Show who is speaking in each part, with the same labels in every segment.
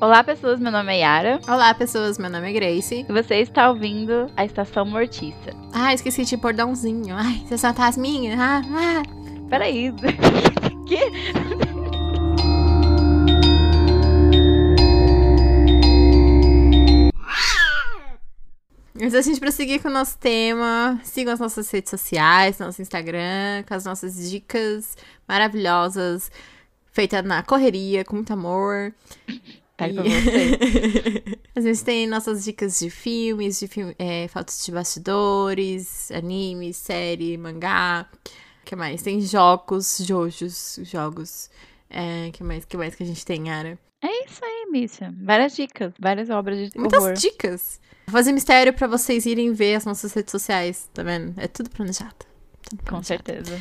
Speaker 1: Olá, pessoas. Meu nome é Yara.
Speaker 2: Olá, pessoas. Meu nome é Grace.
Speaker 1: E você está ouvindo a Estação Mortiça.
Speaker 2: Ah, esqueci de pordãozinho. Ai, você são Tasminha. Ah, ah.
Speaker 1: Peraí. que?
Speaker 2: Antes da gente prosseguir com o nosso tema, sigam as nossas redes sociais, nosso Instagram, com as nossas dicas maravilhosas, feitas na correria, com muito amor.
Speaker 1: Aí pra você.
Speaker 2: a gente tem nossas dicas de filmes, de filme, é, fotos de bastidores, animes, série, mangá. O que mais? Tem jogos, jojos, jogos. É, que mais? que mais que a gente tem, Ara?
Speaker 1: É isso aí, Mícia. Várias dicas, várias obras de
Speaker 2: Muitas
Speaker 1: horror.
Speaker 2: dicas. Vou fazer mistério pra vocês irem ver as nossas redes sociais, tá vendo? É tudo planejado. Tudo
Speaker 1: Com
Speaker 2: planejado.
Speaker 1: certeza.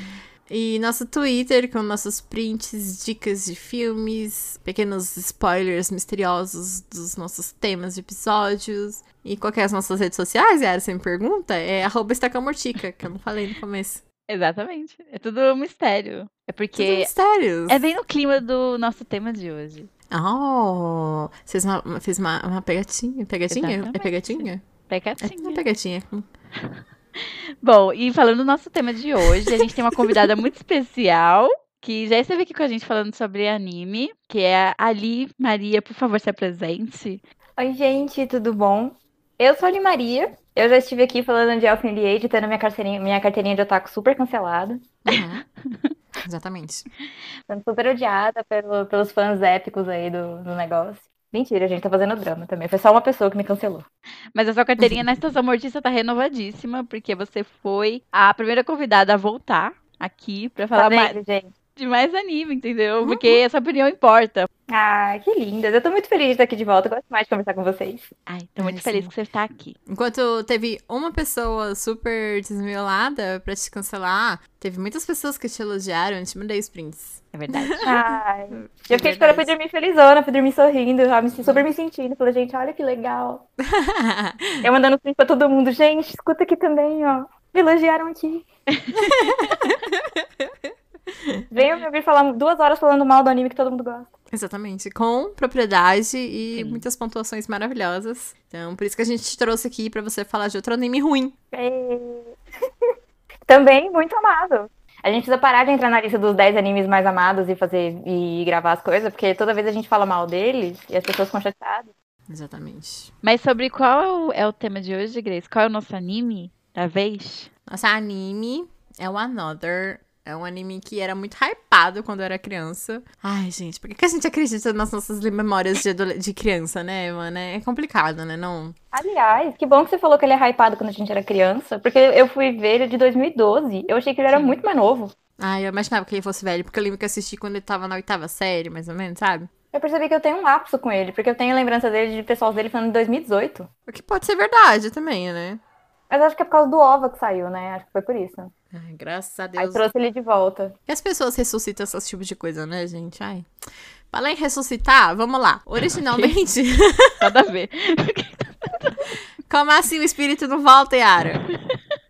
Speaker 2: E nosso Twitter com nossos prints, dicas de filmes, pequenos spoilers misteriosos dos nossos temas de episódios. E qual que é as nossas redes sociais, Yara? Você me pergunta? É arroba estacamortica, que eu não falei no começo.
Speaker 1: Exatamente. É tudo um mistério. É porque
Speaker 2: mistérios.
Speaker 1: é bem no clima do nosso tema de hoje.
Speaker 2: Oh, fez uma, fez uma, uma pegatinha. Pegatinha? É
Speaker 1: Exatamente.
Speaker 2: pegatinha? É
Speaker 1: Pegatinha.
Speaker 2: uma pegatinha.
Speaker 1: Bom, e falando do nosso tema de hoje, a gente tem uma convidada muito especial, que já esteve aqui com a gente falando sobre anime, que é a Ali Maria, por favor, se apresente.
Speaker 3: Oi, gente, tudo bom? Eu sou a Ali Maria. Eu já estive aqui falando de Elfen Liege, tendo minha carteirinha, minha carteirinha de otaku super cancelada.
Speaker 2: Uhum. Exatamente.
Speaker 3: Sendo super odiada pelo- pelos fãs épicos aí do, do negócio. Mentira, a gente tá fazendo drama também. Foi só uma pessoa que me cancelou.
Speaker 1: Mas a sua carteirinha na Estação Mortiça tá renovadíssima, porque você foi a primeira convidada a voltar aqui pra falar
Speaker 3: Tá
Speaker 1: mais,
Speaker 3: gente?
Speaker 1: De mais anime, entendeu? Porque essa opinião importa.
Speaker 3: Ah, que lindas. Eu tô muito feliz de estar aqui de volta. Eu gosto mais de conversar com vocês.
Speaker 1: Ai, tô muito
Speaker 2: Ai,
Speaker 1: feliz
Speaker 2: sim.
Speaker 1: que você está aqui.
Speaker 2: Enquanto teve uma pessoa super desmiolada pra te cancelar, teve muitas pessoas que te elogiaram. Eu te mandei os prints.
Speaker 1: É verdade.
Speaker 3: Ai.
Speaker 2: É
Speaker 3: eu fiquei de cara,
Speaker 2: verdade.
Speaker 3: fui dormir felizona, fui dormir sorrindo, já me, super me sentindo. Falei, gente, olha que legal. Eu mandando print pra todo mundo. Gente, escuta aqui também, ó. Me elogiaram aqui. Venham me ouvir falar duas horas falando mal do anime que todo mundo gosta.
Speaker 2: Exatamente. Com propriedade e
Speaker 1: Sim.
Speaker 2: muitas pontuações maravilhosas. Então, por isso que a gente te trouxe aqui pra você falar de outro anime ruim.
Speaker 3: É. Também muito amado. A gente precisa parar de entrar na lista dos 10 animes mais amados e fazer e gravar as coisas, porque toda vez a gente fala mal deles e as pessoas ficam chateadas.
Speaker 2: Exatamente.
Speaker 1: Mas sobre qual é o, é o tema de hoje, Grace? Qual é o nosso anime da vez?
Speaker 2: Nossa anime é o Another. É um anime que era muito hypado quando eu era criança. Ai, gente, por que, que a gente acredita nas nossas memórias de, de criança, né, mano? É complicado, né? Não.
Speaker 3: Aliás, que bom que você falou que ele é hypado quando a gente era criança, porque eu fui ver ele de 2012. Eu achei que ele era
Speaker 1: Sim.
Speaker 3: muito mais novo.
Speaker 2: Ai, eu imaginava que ele fosse velho, porque eu lembro que eu assisti quando ele tava na oitava série, mais ou menos, sabe?
Speaker 3: Eu percebi que eu tenho um lapso com ele, porque eu tenho lembrança dele de pessoal dele falando de 2018.
Speaker 2: O que pode ser verdade também, né?
Speaker 3: Mas acho que é por causa do OVA que saiu, né? Acho que foi por isso.
Speaker 2: Ai, graças a
Speaker 3: Aí
Speaker 2: Deus.
Speaker 3: trouxe ele de volta.
Speaker 2: E as pessoas ressuscitam esse tipo de coisa, né, gente? Ai. Falar em ressuscitar, vamos lá. Originalmente,
Speaker 1: Nada a ver.
Speaker 2: como assim o espírito não volta, Yara?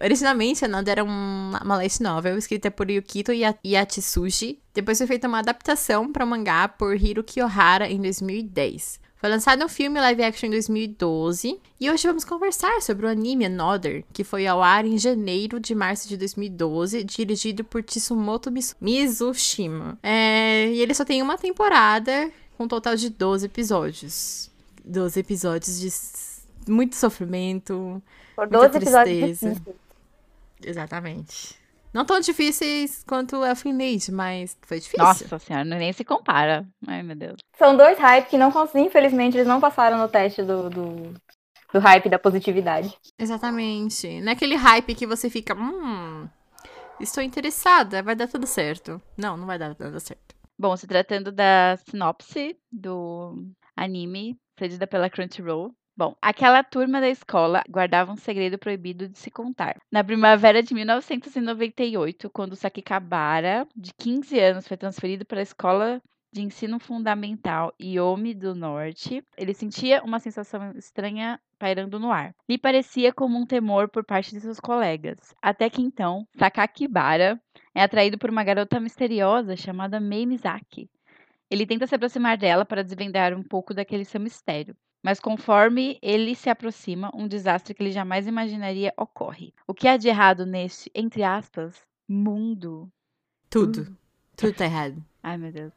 Speaker 2: Originalmente, a Nanda era uma, uma light novel escrita por Yukito Ya- Yatsuji. Depois foi feita uma adaptação para mangá por Hiro Kiyohara em 2010. Foi lançado um filme live action em 2012. E hoje vamos conversar sobre o anime Another, que foi ao ar em janeiro de março de 2012, dirigido por Tsumoto Mizu- Mizushima. É, e ele só tem uma temporada, com um total de 12 episódios. 12 episódios de muito sofrimento,
Speaker 3: Por
Speaker 2: Muita
Speaker 3: 12 episódios
Speaker 2: tristeza.
Speaker 3: difíceis.
Speaker 2: Exatamente. Não tão difíceis quanto Elfin Lied, mas foi difícil.
Speaker 1: Nossa senhora, nem se compara. Ai, meu Deus.
Speaker 3: São dois hypes que não conseguem, infelizmente, eles não passaram no teste do, do, do hype da positividade.
Speaker 2: Exatamente. Não é aquele hype que você fica, hum, estou interessada, vai dar tudo certo. Não, não vai dar nada certo.
Speaker 1: Bom, se tratando da sinopse do anime, cedida pela Crunchyroll. Bom, aquela turma da escola guardava um segredo proibido de se contar. Na primavera de 1998, quando Sakikabara, de 15 anos, foi transferido para a escola de ensino fundamental Yomi do Norte, ele sentia uma sensação estranha pairando no ar. Lhe parecia como um temor por parte de seus colegas. Até que então, Sakakibara é atraído por uma garota misteriosa chamada Mei Mizaki. Ele tenta se aproximar dela para desvendar um pouco daquele seu mistério. Mas conforme ele se aproxima, um desastre que ele jamais imaginaria ocorre. O que há de errado neste, entre aspas, mundo?
Speaker 2: Tudo. Tudo tá errado.
Speaker 1: Ai, meu Deus.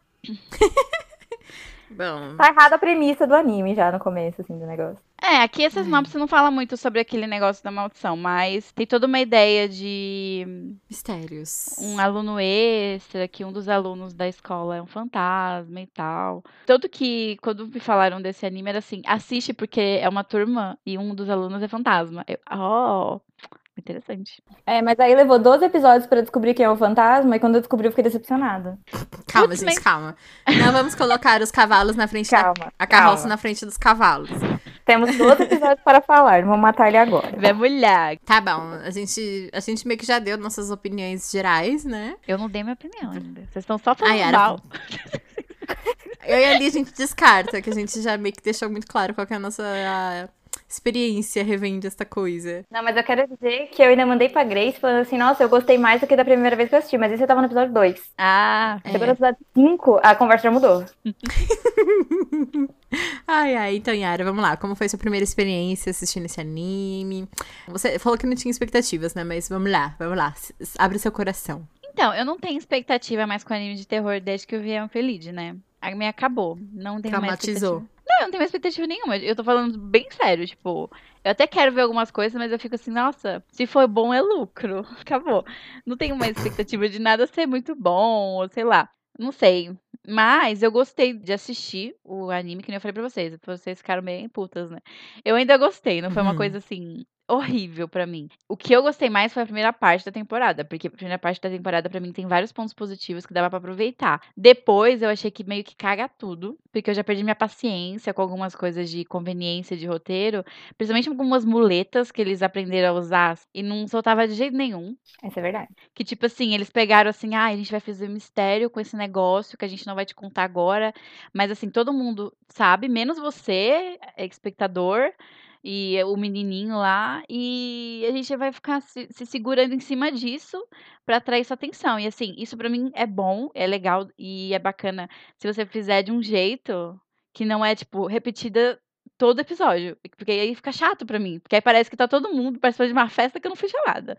Speaker 2: Bom,
Speaker 3: Tá errada a premissa do anime já no começo, assim, do negócio.
Speaker 1: É, aqui essa sinopse não fala muito sobre aquele negócio da maldição, mas tem toda uma ideia de
Speaker 2: mistérios.
Speaker 1: um aluno extra, que um dos alunos da escola é um fantasma e tal. Tanto que quando me falaram desse anime era assim, assiste porque é uma turma e um dos alunos é fantasma. Eu, oh, interessante.
Speaker 3: É, mas aí levou 12 episódios pra descobrir quem é o fantasma, e quando eu descobri eu fiquei decepcionada.
Speaker 2: Calma,
Speaker 1: Putz,
Speaker 2: gente,
Speaker 1: mas-
Speaker 2: calma. Não vamos colocar os cavalos na frente da...
Speaker 3: Calma.
Speaker 2: A carroça
Speaker 3: calma.
Speaker 2: na frente dos cavalos.
Speaker 3: Temos 12 episódios para falar, não vou matar ele agora.
Speaker 1: Vai mulher.
Speaker 2: Tá bom, a gente, a gente meio que já deu nossas opiniões gerais, né?
Speaker 1: Eu não dei minha opinião ainda. Vocês estão só falando
Speaker 2: Ai, era
Speaker 1: mal.
Speaker 2: Eu e ali a gente descarta, que a gente já meio que deixou muito claro qual que é a nossa a, experiência revendo esta coisa.
Speaker 3: Não, mas eu quero dizer que eu ainda mandei pra Grace falando assim, nossa, eu gostei mais do que da primeira vez que eu assisti, mas isso eu tava no episódio 2.
Speaker 1: Ah,
Speaker 2: É.
Speaker 3: Chegou no episódio 5, a conversa já mudou.
Speaker 2: Ai, ai, então, Yara, vamos lá. Como foi sua primeira experiência assistindo esse anime? Você falou que não tinha expectativas, né? Mas vamos lá, vamos lá. Abre seu coração.
Speaker 1: Então, eu não tenho expectativa mais com anime de terror desde que eu vi Feliz, né? A minha acabou. Não tenho mais expectativa. Não, eu não tenho mais expectativa nenhuma. Eu tô falando bem sério, tipo, eu até quero ver algumas coisas, mas eu fico assim, nossa, se for bom é lucro. Acabou. Não tenho mais expectativa de nada ser muito bom, ou sei lá. Não sei. Mas eu gostei de assistir o anime, que nem eu falei pra vocês. Vocês ficaram meio putas, né? Eu ainda gostei, não foi uma
Speaker 2: Uhum.
Speaker 1: coisa assim horrível pra mim. O que eu gostei mais foi a primeira parte da temporada, porque a primeira parte da temporada pra mim tem vários pontos positivos que dava pra aproveitar. Depois eu achei que meio que caga tudo, porque eu já perdi minha paciência com algumas coisas de conveniência de roteiro, principalmente com algumas muletas que eles aprenderam a usar e não soltava de jeito nenhum.
Speaker 3: Essa é verdade.
Speaker 1: Que, tipo assim, eles pegaram assim, ah, a gente vai fazer mistério com esse negócio que a gente não vai te contar agora. Mas, assim, todo mundo sabe, menos você, é, espectador, e o menininho lá. E a gente vai ficar se, se segurando em cima disso pra atrair sua atenção. E, assim, isso pra mim é bom, é legal e é bacana se você fizer de um jeito que não é, tipo, repetida todo episódio. Porque aí fica chato pra mim. Porque aí parece que tá todo mundo participando de uma festa que eu não fui chamada.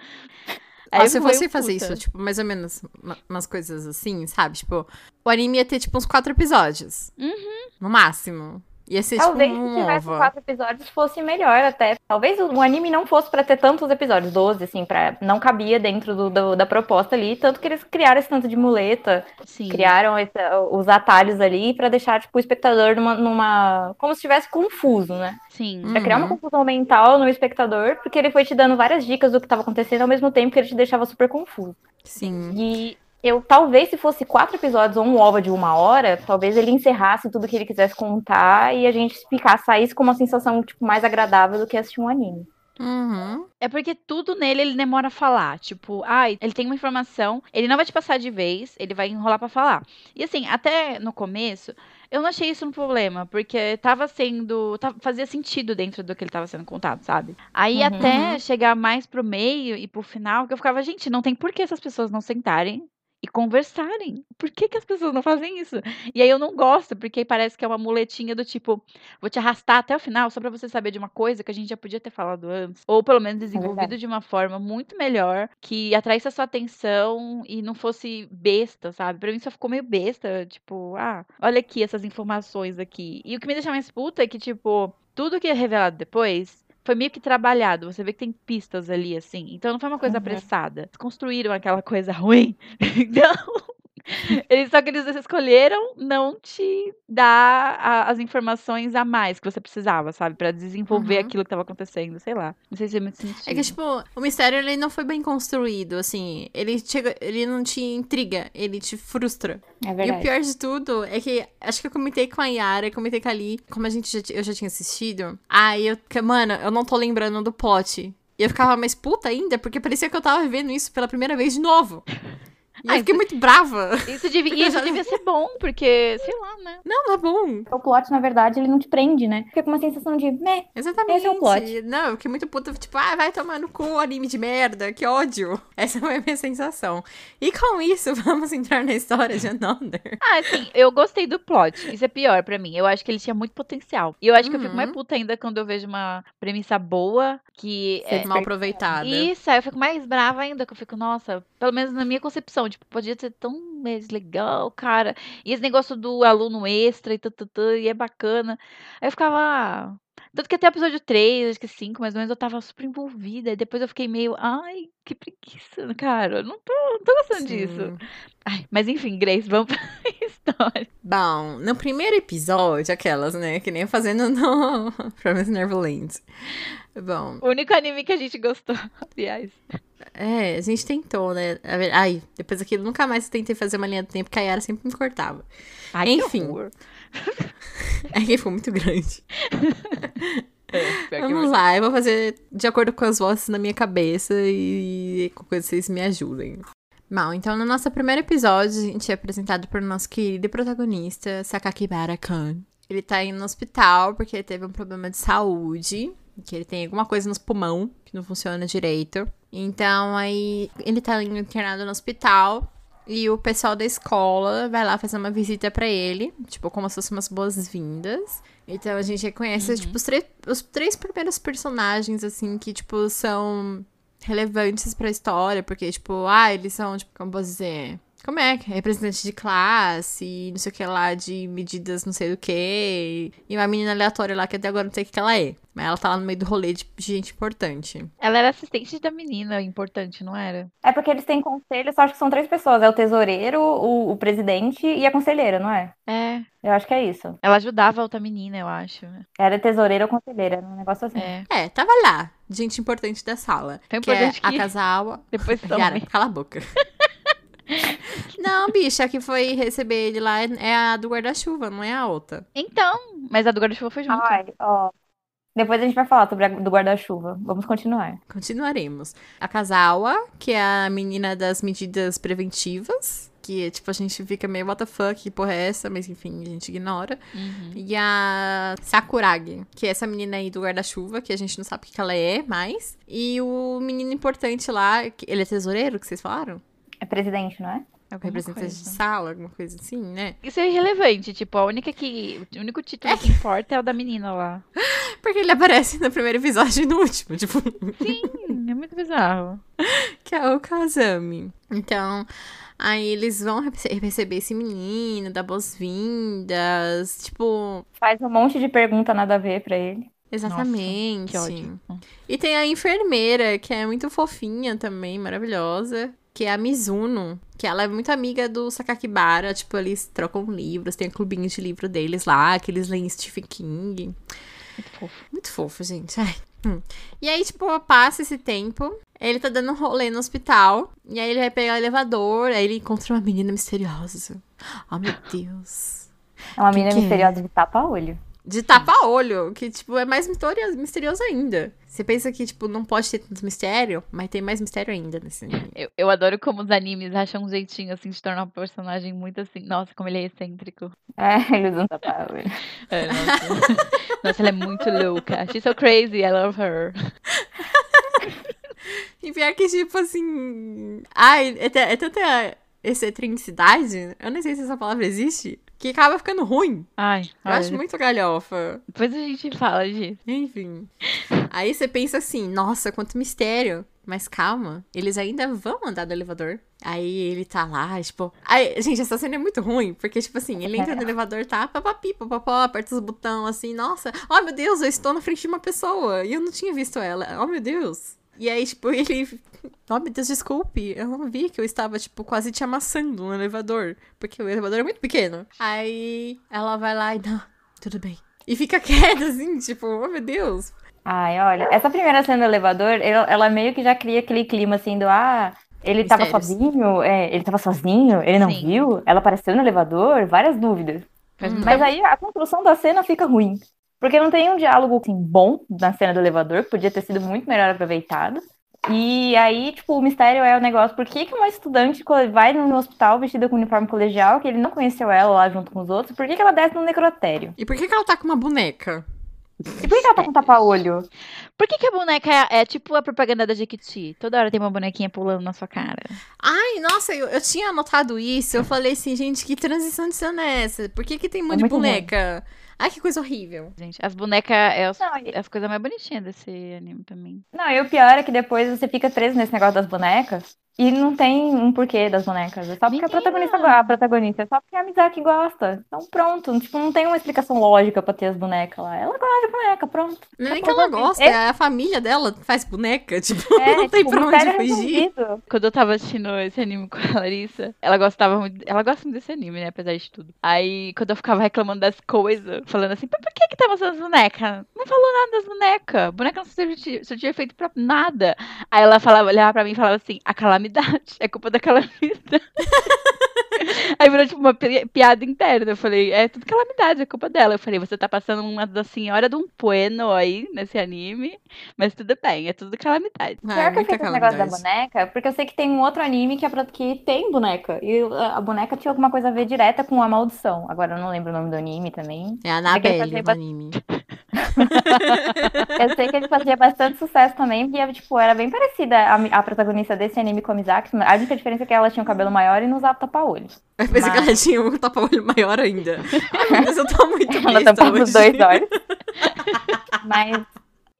Speaker 1: Aí eu
Speaker 2: se fosse fazer isso, tipo, mais ou menos uma- umas coisas assim, sabe? Tipo, o anime ia ter, tipo, uns quatro episódios.
Speaker 1: Uhum.
Speaker 2: No máximo. Ia ser,
Speaker 3: Talvez
Speaker 2: tipo,
Speaker 3: se
Speaker 2: um
Speaker 3: tivesse
Speaker 2: ova.
Speaker 3: quatro episódios fosse melhor até. Talvez o anime não fosse pra ter tantos episódios, 12, assim, pra... não cabia dentro do, do- da proposta ali. Tanto que eles criaram esse tanto de muleta,
Speaker 1: Sim.
Speaker 3: criaram esse- os atalhos ali pra deixar, tipo, o espectador numa, numa- como se estivesse confuso, né?
Speaker 1: Sim.
Speaker 3: Pra criar uma
Speaker 2: Uhum.
Speaker 3: confusão mental no espectador, porque ele foi te dando várias dicas do que estava acontecendo ao mesmo tempo que ele te deixava super confuso.
Speaker 2: Sim.
Speaker 3: E eu, talvez, se fosse quatro episódios ou um ova de uma hora, talvez ele encerrasse tudo que ele quisesse contar e a gente ficasse, saísse com uma sensação, tipo, mais agradável do que assistir um anime.
Speaker 2: Uhum.
Speaker 1: É porque tudo nele ele demora a falar. Tipo, ai, ele tem uma informação, ele não vai te passar de vez, ele vai enrolar pra falar. E assim, até no começo, eu não achei isso um problema, porque tava sendo. tava- fazia sentido dentro do que ele tava sendo contado, sabe? Aí
Speaker 3: Uhum.
Speaker 1: até chegar mais pro meio e pro final, que eu ficava, gente, não tem por que essas pessoas não sentarem. E conversarem. Por que, que as pessoas não fazem isso? E aí eu não gosto, porque parece que é uma muletinha do tipo, vou te arrastar até o final só pra você saber de uma coisa que a gente já podia ter falado antes. Ou pelo menos desenvolvido
Speaker 3: verdade.
Speaker 1: de uma forma muito melhor, que atraísse a sua atenção e não fosse besta, sabe? Pra mim só ficou meio besta, tipo, ah, olha aqui essas informações aqui. E o que me deixa mais puta é que, tipo, tudo que é revelado depois foi meio que trabalhado. Você vê que tem pistas ali, assim. Então não foi uma coisa
Speaker 3: Uhum.
Speaker 1: apressada. Construíram aquela coisa ruim. Então, Eles só que eles escolheram não te dar a- as informações a mais que você precisava, sabe? Pra desenvolver
Speaker 2: Uhum.
Speaker 1: aquilo que tava acontecendo, sei lá. Não sei se é muito sentido.
Speaker 2: É que, tipo, o mistério ele não foi bem construído, assim. Ele chega, ele não te intriga, ele te frustra.
Speaker 3: É
Speaker 2: E o
Speaker 3: verdade.
Speaker 2: pior de tudo é que acho que eu comentei com a Yara, comentei com a Ali, como a gente já, eu já tinha assistido. Aí eu, que, mano, eu não tô lembrando do plot. E eu ficava mais puta ainda, porque parecia que eu tava vendo isso pela primeira vez de novo. E eu
Speaker 1: Ah,
Speaker 2: fiquei muito brava.
Speaker 1: Isso devia,
Speaker 2: eu
Speaker 1: isso devia ser bom, porque, sei lá, né?
Speaker 2: Não, não é bom.
Speaker 3: O plot, na verdade, ele não te prende, né? Fica com uma sensação de, né?
Speaker 2: Exatamente.
Speaker 3: Esse é o plot.
Speaker 2: Não, eu fiquei muito puta, tipo, ah, vai tomar no cu, anime de merda, que ódio. Essa foi a minha sensação. E com isso, vamos entrar na história de Another.
Speaker 1: Ah, assim, eu gostei do plot. Isso é pior pra mim. Eu acho que ele tinha muito potencial. E eu acho que eu fico
Speaker 2: Uhum.
Speaker 1: mais puta ainda quando eu vejo uma premissa boa que é,
Speaker 2: Ser mal aproveitada.
Speaker 1: Isso, aí eu fico mais brava ainda, que eu fico, nossa, pelo menos na minha concepção, tipo, podia ser tão mais legal, cara. E esse negócio do aluno extra e tututã, e é bacana. Aí eu ficava. ah. Tanto que até o episódio 3, acho que 5, mais ou menos, eu tava super envolvida. E depois eu fiquei meio, ai, que preguiça, cara. Eu não tô, não tô gostando disso.
Speaker 2: Sim.
Speaker 1: Ai, mas enfim, Grace, vamos pra história.
Speaker 2: Bom, no primeiro episódio, aquelas, né? Que nem fazendo no Promise Neverland. Bom,
Speaker 1: O único anime que a gente gostou, aliás.
Speaker 2: É, a gente tentou, né? Ai, depois daquilo, nunca mais tentei fazer uma linha do tempo, que a Yara sempre me cortava.
Speaker 1: Ai,
Speaker 2: Enfim.
Speaker 1: que.
Speaker 2: É que ficou muito grande.
Speaker 1: É, que
Speaker 2: Vamos lá, eu vou fazer de acordo com as vozes na minha cabeça e com coisa vocês me ajudem. Bom, então no nosso primeiro episódio, a gente é apresentado por nosso querido protagonista, Sakakibara Khan. Ele tá indo no hospital porque ele teve um problema de saúde, que ele tem alguma coisa nos pulmão que não funciona direito. Então aí ele tá internado no hospital e o pessoal da escola vai lá fazer uma visita pra ele, tipo, como se fossem umas boas-vindas. Então a gente reconhece, tipo, os, três- os três primeiros personagens, assim, que, tipo, são relevantes pra história, porque, tipo, ah, eles são, tipo, como posso dizer. Como é? que é? Representante de classe, não sei o que lá, de medidas não sei do que. E uma menina aleatória lá que até agora não sei o que ela é. Mas ela tá lá no meio do rolê de gente importante.
Speaker 1: Ela era assistente da menina, importante, não era?
Speaker 3: É porque eles têm conselho, só acho que são três pessoas. É o tesoureiro, o, o presidente e a conselheira, não é?
Speaker 1: É.
Speaker 3: Eu acho que é isso.
Speaker 1: Ela ajudava a outra menina, eu acho.
Speaker 3: Era tesoureira ou conselheira, era um negócio assim.
Speaker 1: É.
Speaker 2: É, tava lá, gente importante da sala.
Speaker 1: Tão
Speaker 2: que é
Speaker 1: importante
Speaker 2: a
Speaker 1: que-
Speaker 2: Kazawa.
Speaker 1: Depois
Speaker 2: Yara, cala a boca. Não, bicha, a que foi receber ele lá é a do guarda-chuva, não é a outra.
Speaker 1: Então, mas a do guarda-chuva foi junto.
Speaker 3: Ai, ó. Depois a gente vai falar sobre a do guarda-chuva. Vamos continuar.
Speaker 2: Continuaremos. A Kazawa, que é a menina das medidas preventivas. Que, tipo, a gente fica meio, what the fuck, que porra é essa? Mas, enfim, a gente ignora.
Speaker 1: Uhum.
Speaker 2: E a Sakuragi, que é essa menina aí do guarda-chuva, que a gente não sabe o que que ela é mais. E o menino importante lá, que- ele é tesoureiro, que vocês falaram?
Speaker 3: É presidente, não é?
Speaker 2: É o representante de sala, alguma coisa assim, né?
Speaker 1: Isso é irrelevante, tipo, a única que. O único título que importa é o da menina lá.
Speaker 2: Porque ele aparece no primeiro episódio e no último, tipo,
Speaker 1: Sim, é muito bizarro.
Speaker 2: que é o Kazami. Então, aí eles vão rece- receber esse menino, dar boas-vindas, tipo,
Speaker 3: Faz um monte de pergunta nada a ver pra ele.
Speaker 2: exatamente.
Speaker 1: Que ódio.
Speaker 2: E tem a enfermeira, que é muito fofinha também, maravilhosa. Que é a Mizuno, que ela é muito amiga do Sakakibara. Tipo, eles trocam livros, tem o clubinho de livro deles lá, que eles leem Stephen King.
Speaker 1: Muito fofo.
Speaker 2: Muito fofo, gente. Ai. Hum. E aí, tipo, passa esse tempo. Ele tá dando um rolê no hospital. E aí ele vai pegar o elevador. Aí ele encontra uma menina misteriosa. Oh, meu Deus.
Speaker 3: É uma
Speaker 2: Que
Speaker 3: menina
Speaker 2: que é?
Speaker 3: misteriosa de tapa-olho.
Speaker 2: De tapa-olho, que, tipo, é mais misterioso, misterioso ainda. Você pensa que, tipo, não pode ter tanto mistério, mas tem mais mistério ainda nesse anime.
Speaker 1: Eu, eu adoro como os animes acham um jeitinho assim de tornar o personagem muito assim. Nossa, como ele é excêntrico.
Speaker 3: É, ele usa um tapa-olho.
Speaker 1: É, nossa. nossa, ela é muito louca. She's so crazy, I love her.
Speaker 2: E pior que, tipo, assim... Ai, é, é tanta excentricidade, eu nem sei se essa palavra existe, que acaba ficando ruim.
Speaker 1: Ai,
Speaker 2: Eu
Speaker 1: olha,
Speaker 2: acho muito galhofa.
Speaker 1: depois a gente fala disso.
Speaker 2: Enfim. Aí você pensa assim, nossa, quanto mistério. Mas calma, eles ainda vão andar no elevador. Aí ele tá lá, tipo. Aí, gente, essa cena é muito ruim, porque, tipo assim, ele entra no elevador, tá? Papapi, papapó, aperta os botões assim, nossa, oh meu Deus, eu estou na frente de uma pessoa. E eu não tinha visto ela. Oh meu Deus. E aí, tipo, ele. Oh, meu Deus, desculpe. Eu não vi que eu estava, tipo, quase te amassando no elevador. Porque o elevador é muito pequeno. Aí ela vai lá e. Não, tudo bem. E fica quieta, assim, tipo, oh meu Deus.
Speaker 3: Ai, olha, essa primeira cena do elevador, ela, meio que já cria aquele clima assim do ah, ele tava
Speaker 2: Mistérios.
Speaker 3: sozinho, é, ele tava sozinho, ele não
Speaker 1: Sim.
Speaker 3: viu, ela apareceu no elevador, várias dúvidas.
Speaker 1: Muito
Speaker 3: Mas
Speaker 1: tempo.
Speaker 3: aí a construção da cena fica ruim. Porque não tem um diálogo assim, bom na cena do elevador, que podia ter sido muito melhor aproveitado. E aí, tipo, o mistério é o negócio, por que, que uma estudante vai no hospital vestida com uniforme colegial, que ele não conheceu ela lá junto com os outros, por que, que ela desce no necrotério?
Speaker 2: E por que, que ela tá com uma boneca?
Speaker 3: E por que, ela tá com tapa-olho?
Speaker 1: Por que, que a boneca é, é tipo a propaganda da Jequiti? Toda hora tem uma bonequinha pulando na sua cara.
Speaker 2: Ai, nossa, eu, eu tinha anotado isso. Eu falei assim, gente, que transição de cena é essa? Por que, que tem um monte de
Speaker 3: muito ruim.
Speaker 2: boneca? Ai, que coisa horrível.
Speaker 1: Gente, as bonecas é
Speaker 3: Não, e-
Speaker 1: as coisas mais bonitinhas desse anime pra mim.
Speaker 3: Não, e o pior é que depois você fica preso nesse negócio das bonecas e não tem um porquê das bonecas. É só porque
Speaker 1: Menina!
Speaker 3: a protagonista gosta, a protagonista, é só porque a Mizaki gosta. Então pronto, tipo, não tem uma explicação lógica pra ter as bonecas lá. Ela gosta de boneca, pronto.
Speaker 2: Não é nem que ela gosta, é a família dela que faz boneca. Tipo,
Speaker 3: É,
Speaker 2: não tem
Speaker 3: tipo,
Speaker 2: pra onde
Speaker 3: é
Speaker 2: fugir.
Speaker 3: resolvido.
Speaker 1: Quando eu tava assistindo esse anime com a Larissa, ela gostava muito. Ela gosta muito desse anime, né? Apesar de tudo. Aí, quando eu ficava reclamando das coisas, falando assim, "Mas por que que tá mostrando as bonecas? Não falou nada das bonecas. Boneca não surtia efeito pra nada. Aí ela falava, olhava pra mim e falava assim, a calamidade. É culpa da calamidade. Aí virou tipo uma pi- piada interna. Eu falei, é tudo calamidade, é culpa dela. Eu falei, você tá passando uma da senhora de um bueno aí nesse anime, mas tudo bem, é tudo calamidade.
Speaker 2: Ai,
Speaker 3: Pior que eu com esse negócio da
Speaker 2: calamidade.
Speaker 3: boneca, porque eu sei que tem um outro anime que, é pra- que tem boneca. E a boneca tinha alguma coisa a ver direta com a maldição. Agora eu não lembro o nome do anime também.
Speaker 2: É a
Speaker 3: Daquele
Speaker 2: Annabelle
Speaker 3: fazia
Speaker 2: do
Speaker 3: ba-
Speaker 2: anime.
Speaker 3: Eu sei que ele fazia bastante sucesso também, porque, tipo, era bem parecida a, a protagonista desse anime com a Mizaki. A única diferença é que ela tinha o cabelo maior e não usava tapa-olho.
Speaker 2: Eu pensei que
Speaker 3: Mas-
Speaker 2: ela tinha um tapa-olho maior ainda. Deus, eu tô muito
Speaker 3: Ela tampava
Speaker 2: hoje.
Speaker 3: os dois olhos. Mas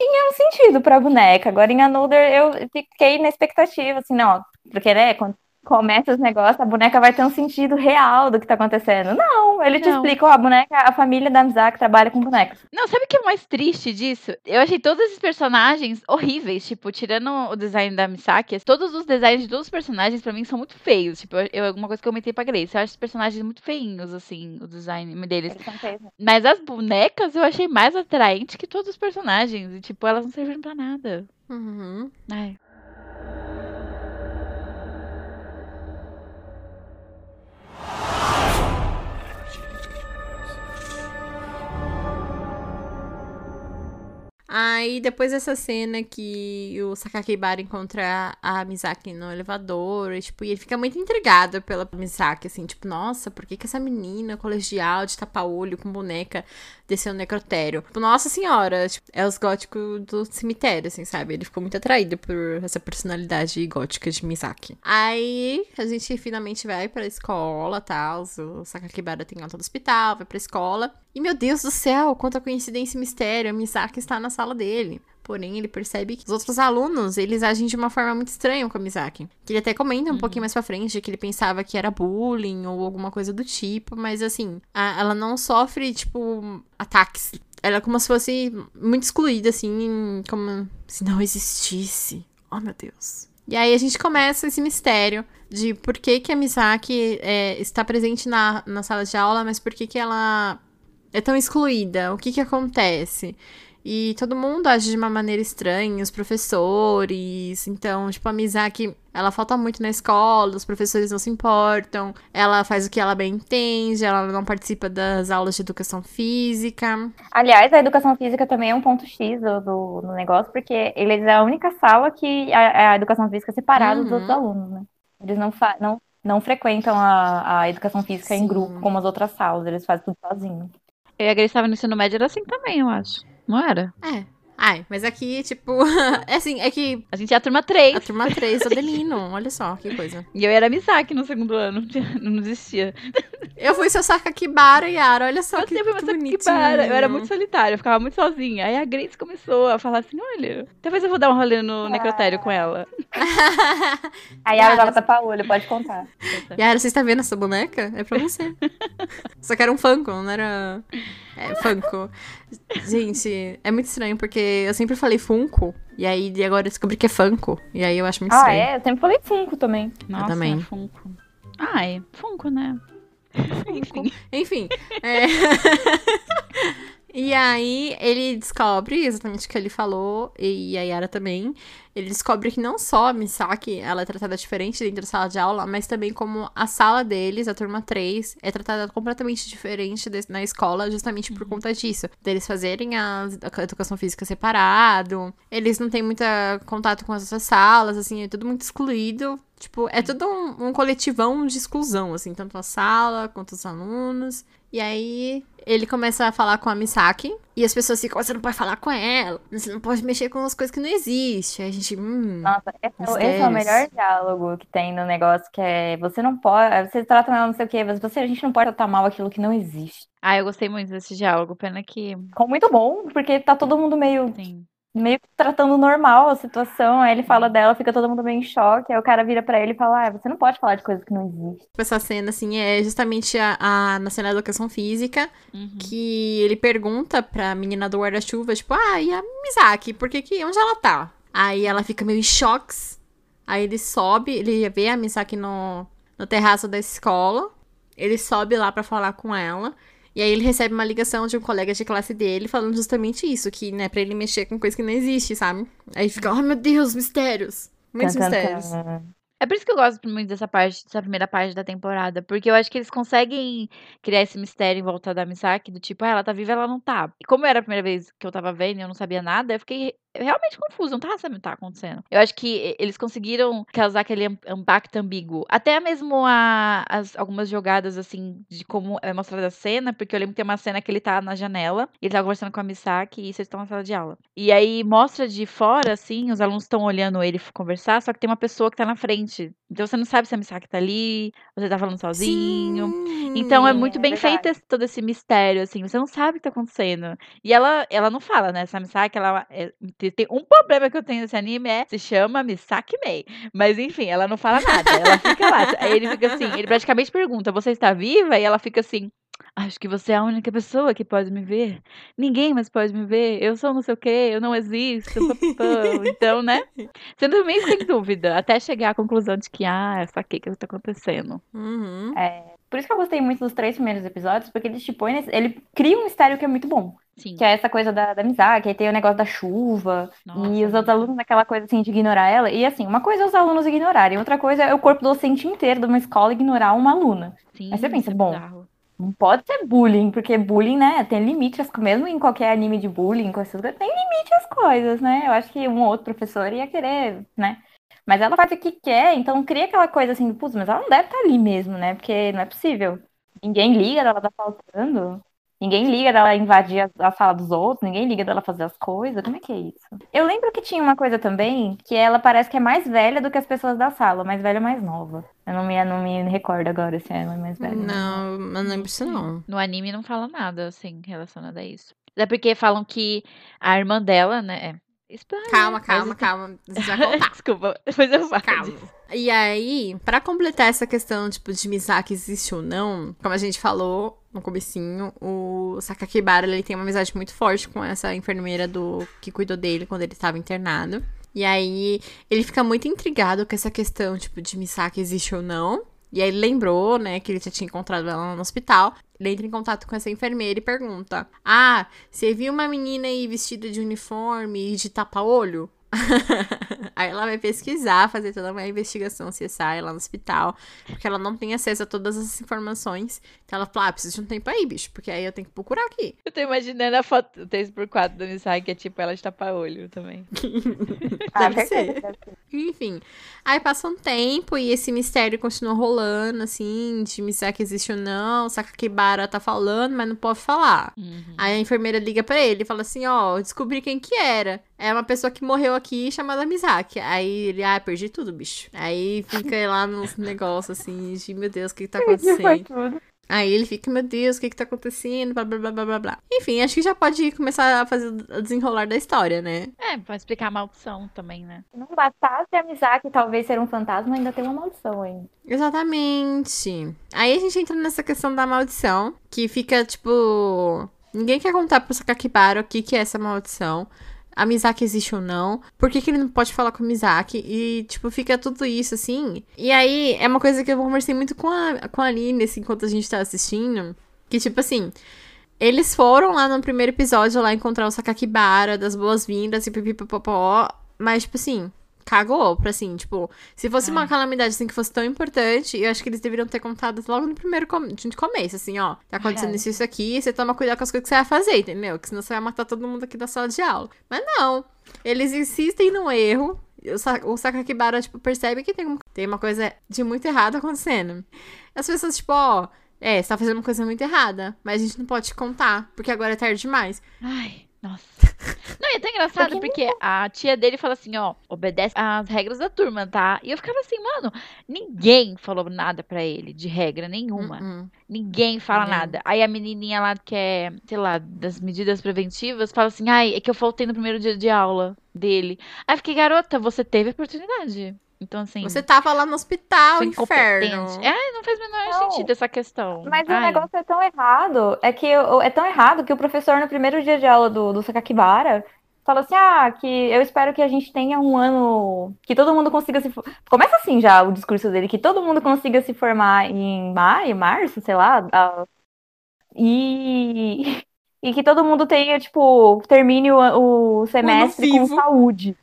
Speaker 3: tinha um sentido pra boneca. Agora em Another eu fiquei na expectativa, assim, não, porque, né, começa os negócios, a boneca vai ter um sentido real do que tá acontecendo. Não, ele te
Speaker 1: Não.
Speaker 3: explica, ó, a boneca, a família da Mizaki trabalha com bonecas.
Speaker 1: Não, sabe o que é o mais triste disso? Eu achei todos esses personagens horríveis. Tipo, tirando o design da Misaki, todos os designs de todos os personagens pra mim são muito feios. Tipo, eu, alguma coisa que eu comentei pra Grace. Eu acho os personagens muito feinhos, assim, o design deles.
Speaker 3: Feios.
Speaker 1: Mas as bonecas eu achei mais atraente que todos os personagens. E, tipo, elas não serviram pra nada.
Speaker 2: Uhum.
Speaker 1: Ai.
Speaker 2: Aí, depois dessa cena que o Sakakibara encontra a Misaki no elevador, e, tipo, e ele fica muito intrigado pela Misaki, assim, tipo, nossa, por que que essa menina colegial de tapa-olho com boneca desceu no necrotério? Tipo, nossa senhora, tipo, é os góticos do cemitério, assim, sabe? Ele ficou muito atraído por essa personalidade gótica de Misaki. Aí, a gente finalmente vai pra escola, tal, o Sakakibara tem alta do hospital, vai pra escola, e meu Deus do céu, quanta coincidência e mistério, a Misaki está na sala dele. Porém, ele percebe que os outros alunos, eles agem de uma forma muito estranha com a Misaki. Que ele até comenta um pouquinho mais pra frente que ele pensava que era bullying ou alguma coisa do tipo, mas assim, a- ela não sofre, tipo, ataques. Ela é como se fosse muito excluída, assim, como se não existisse. Oh, meu Deus. E aí a gente começa esse mistério de por que, que a Misaki é, está presente na, na sala de aula, mas por que, que ela é tão excluída? O que que acontece? E todo mundo age de uma maneira estranha, os professores. Então, tipo, a Misaki, ela falta muito na escola, os professores não se importam. Ela faz o que ela bem entende, ela não participa das aulas de educação física.
Speaker 3: Aliás, a educação física também é um ponto X do, do, do negócio, porque eles é a única sala que a, a educação física é separada dos
Speaker 2: Uhum.
Speaker 3: outros alunos, né? Eles não, não, não frequentam a, a educação física
Speaker 2: Sim.
Speaker 3: em grupo, como as outras salas, eles fazem tudo sozinhos.
Speaker 1: E a Grace estava no ensino médio, era assim também, eu acho. Não era?
Speaker 2: É. Ai, mas aqui, tipo, é assim, é que
Speaker 1: A gente é a turma 3.
Speaker 2: a turma 3 Adelino, olha só que coisa.
Speaker 1: E eu era Misaki no segundo ano. Não existia.
Speaker 2: Eu fui seu Sakakibara, Yara, olha só
Speaker 1: Eu
Speaker 2: que,
Speaker 1: sempre
Speaker 2: que bonitinho.
Speaker 1: Eu era muito solitária, eu ficava muito sozinha. Aí a Grace começou a falar assim: olha, talvez eu vou dar um rolê no necrotério com ela.
Speaker 3: A Yara
Speaker 2: Yara,
Speaker 3: joga tapa-olho, pode contar.
Speaker 2: Yara, você está vendo essa boneca? É pra você. Só que era um Funko, não era. É, Funko. Gente, é muito estranho porque porque eu sempre falei Funko, e aí agora eu descobri que é Funko, e aí eu acho muito
Speaker 3: Ah,
Speaker 2: estranho.
Speaker 3: é? Eu sempre falei Funko também.
Speaker 1: Nossa,
Speaker 2: também.
Speaker 1: Funko. Ai, Funko, né? Enfim.
Speaker 2: Enfim. é. e aí ele descobre exatamente o que ele falou, e a Yara também. Ele descobre que não só a Misaki ela é tratada diferente dentro da sala de aula, mas também como a sala deles, a turma 3, é tratada completamente diferente des- na escola, justamente por conta disso. Deles fazerem a, a educação física separado, eles não têm muito contato com as outras salas, assim, é tudo muito excluído. Tipo, é tudo um, um coletivão de exclusão, assim, tanto a sala quanto os alunos. E aí ele começa a falar com a Misaki. E as pessoas ficam, você não pode falar com ela. Você não pode mexer com as coisas que não existem. Aí a gente, hum.
Speaker 3: Nossa, esse, é o- esse é o melhor diálogo que tem no negócio, que é você não pode, você trata mal não sei o quê, mas você, a gente não pode tratar mal aquilo que não existe.
Speaker 1: Ah, eu gostei muito desse diálogo. Pena que.
Speaker 3: Ficou muito bom, porque tá todo mundo meio,
Speaker 1: Sim.
Speaker 3: Meio que tratando normal a situação, aí ele fala dela, fica todo mundo meio em choque, aí o cara vira pra ele e fala, ah, você não pode falar de coisas que não existem.
Speaker 2: Tipo, essa cena, assim, é justamente a, a- na cena da educação física.
Speaker 1: Uhum.
Speaker 2: Que ele pergunta pra menina do guarda-chuva, tipo, ah, e a Misaki? Por que que... Onde ela tá? Aí ela fica meio em choques. Aí ele sobe, ele vê a Misaki no, no terraço da escola. Ele sobe lá pra falar com ela. E aí ele recebe uma ligação de um colega de classe dele falando justamente isso, que, né, pra ele mexer com coisa que não existe, sabe? Aí fica, oh meu Deus, mistérios. Muitos mistérios.
Speaker 1: É por isso que eu gosto muito dessa parte, dessa primeira parte da temporada. Porque eu acho que eles conseguem criar esse mistério em volta da Misaki, do tipo, ah, ela tá viva, ela não tá. E como era a primeira vez que eu tava vendo e eu não sabia nada, eu fiquei realmente confusa, não tava sabendo o que tá acontecendo. Eu acho que eles conseguiram causar aquele impacto ambíguo. Até mesmo a- as, algumas jogadas, assim, de como é mostrada a cena, porque eu lembro que tem uma cena que ele tá na janela, e ele tá conversando com a Misaki e eles estão na sala de aula. E aí mostra de fora, assim, os alunos estão olhando ele conversar, só que tem uma pessoa que tá na frente. Então você não sabe se a Misaki tá ali, você tá falando sozinho.
Speaker 2: Sim.
Speaker 1: Então é muito
Speaker 3: é
Speaker 1: bem
Speaker 3: verdade.
Speaker 1: feito todo esse mistério, assim, você não sabe o que tá acontecendo. E ela, ela não fala, né? Essa Misaki, ela é- tem, um problema que eu tenho nesse anime é se chama Misaki Mei. Mas enfim, ela não fala nada, ela fica lá. Aí ele fica assim, ele praticamente pergunta: "Você está viva?" E ela fica assim: Acho que você é a única pessoa que pode me ver. Ninguém mais pode me ver. Eu sou não sei o quê, eu não existo. papapã." então, né? Você também fica em dúvida, até chegar à conclusão de que, ah, eu saquei o que tá acontecendo.
Speaker 2: Uhum.
Speaker 3: Por isso que eu gostei muito dos três primeiros episódios, porque ele te põe nesse, ele cria um mistério que é muito bom.
Speaker 1: Sim.
Speaker 3: Que é essa coisa da, da amizade, que aí tem o negócio da chuva,
Speaker 1: Nossa,
Speaker 3: e os outros
Speaker 1: muito.
Speaker 3: alunos naquela coisa assim de ignorar ela. E assim, uma coisa é os alunos ignorarem, outra coisa é o corpo docente inteiro de uma escola ignorar uma aluna.
Speaker 1: Sim,
Speaker 3: Aí você pensa,
Speaker 1: é
Speaker 3: bom,
Speaker 1: bizarro.
Speaker 3: Não pode ser bullying, porque bullying, né, tem limite, as- mesmo em qualquer anime de bullying, com essas coisas, tem limite as coisas, né? Eu acho que um ou outro professor ia querer, né? Mas ela faz o que quer, então cria aquela coisa assim, putz, mas ela não deve estar ali mesmo, né? Porque não é possível. Ninguém liga dela tá faltando. Ninguém liga dela invadir a, a sala dos outros, ninguém liga dela fazer as coisas. Como é que é isso? Eu lembro que tinha uma coisa também, que ela parece que é mais velha do que as pessoas da sala, mais velha ou mais nova. Eu não me, não me recordo agora se ela é mais velha.
Speaker 2: Não, eu não lembro disso não.
Speaker 1: No anime não fala nada, assim, relacionado a isso. Até porque falam que a irmã dela, né? Spoiler,
Speaker 2: Calma, calma,
Speaker 1: isso-
Speaker 2: calma. Contar.
Speaker 1: Desculpa, depois eu falo.
Speaker 2: Calma. E aí, pra completar essa questão, tipo, de Misaki existe ou não, como a gente falou no comecinho, o Sakakibara, ele tem uma amizade muito forte com essa enfermeira do que cuidou dele quando ele estava internado. E aí, ele fica muito intrigado com essa questão, tipo, de Misaki existe ou não. E aí ele lembrou, né, que ele já tinha encontrado ela no hospital. Ele entra em contato com essa enfermeira e pergunta: Ah, você viu uma menina aí vestida de uniforme e de tapa-olho? Aí ela vai pesquisar, fazer toda uma investigação CSI lá no hospital, porque ela não tem acesso a todas as informações. Então ela fala, ah, preciso de um tempo aí, bicho, porque aí eu tenho que procurar aqui.
Speaker 1: Eu tô imaginando a foto 3x4 da Misaki, que é tipo ela de tapa-olho também.
Speaker 3: Ah,
Speaker 2: Deve
Speaker 3: certeza,
Speaker 2: ser.
Speaker 3: deve ser.
Speaker 2: Enfim, aí passa um tempo e esse mistério continua rolando, assim, de Misaki existe ou não, Sakakibara tá falando, mas não pode falar.
Speaker 1: Uhum.
Speaker 2: Aí a enfermeira liga pra ele e fala assim, ó, eu descobri quem que era. É uma pessoa que morreu aqui chamada Misaki. Aí ele, ah, perdi tudo, bicho. Aí fica lá nos negócios assim, de meu Deus, o que que tá acontecendo? Aí ele fica, meu Deus, o que que tá acontecendo? Blá, blá, blá, blá, blá, blá. Enfim, acho que já pode começar a fazer o desenrolar da história, né?
Speaker 1: É, pra explicar a maldição também, né?
Speaker 3: Se não bastasse a Misaki talvez ser um fantasma, ainda tem uma maldição ainda.
Speaker 2: Exatamente. Aí a gente entra nessa questão da maldição, que fica, tipo... Ninguém quer contar pro Sakakibara o que que é essa maldição. A existe ou não, por que, que ele não pode falar com a Mizaki, e, tipo, fica tudo isso, assim. E aí, é uma coisa que eu conversei muito com a, com a Aline, assim, enquanto a gente tá assistindo, que, tipo assim, eles foram lá no primeiro episódio, lá encontrar o Sakakibara, das boas-vindas, e pipipipopó, mas, tipo assim, cagou pra, assim, tipo, se fosse uma
Speaker 1: Ai.
Speaker 2: calamidade, assim, que fosse tão importante, eu acho que eles deveriam ter contado logo no primeiro com de começo, assim, ó, tá acontecendo
Speaker 3: É.
Speaker 2: isso, isso aqui, você toma cuidado com as coisas que você vai fazer, entendeu? Que senão você vai matar todo mundo aqui da sala de aula. Mas não, eles insistem no erro, o, Sa o Sakakibara, tipo, percebe que tem, um- tem uma coisa de muito errado acontecendo. As pessoas, tipo, ó, é, você tá fazendo uma coisa muito errada, mas a gente não pode te contar, porque agora é tarde demais.
Speaker 1: Ai, nossa. Não, e é tão engraçado porque a tia dele fala assim, ó, obedece às regras da turma, tá? E eu ficava assim, mano, ninguém falou nada pra ele de regra nenhuma.
Speaker 2: Hum, hum.
Speaker 1: Ninguém fala
Speaker 2: Ninguém.
Speaker 1: nada. Aí a menininha lá que é, sei lá, das medidas preventivas, fala assim, ai, é que eu faltei no primeiro dia de aula dele. Aí eu fiquei, garota, você teve oportunidade. Então, assim,
Speaker 2: Você tava lá no hospital, inferno.
Speaker 1: É, não faz o menor
Speaker 3: Não.
Speaker 1: sentido essa questão.
Speaker 3: Mas o
Speaker 1: Ai,
Speaker 3: negócio é tão errado, é que o- é tão errado que o professor, no primeiro dia de aula do, do Sakakibara, fala assim: ah, que eu espero que a gente tenha um ano. Que todo mundo consiga se. for- Começa assim já o discurso dele, que todo mundo consiga se formar em maio, março, sei lá. E. E que todo mundo tenha, tipo, termine o, o semestre com saúde.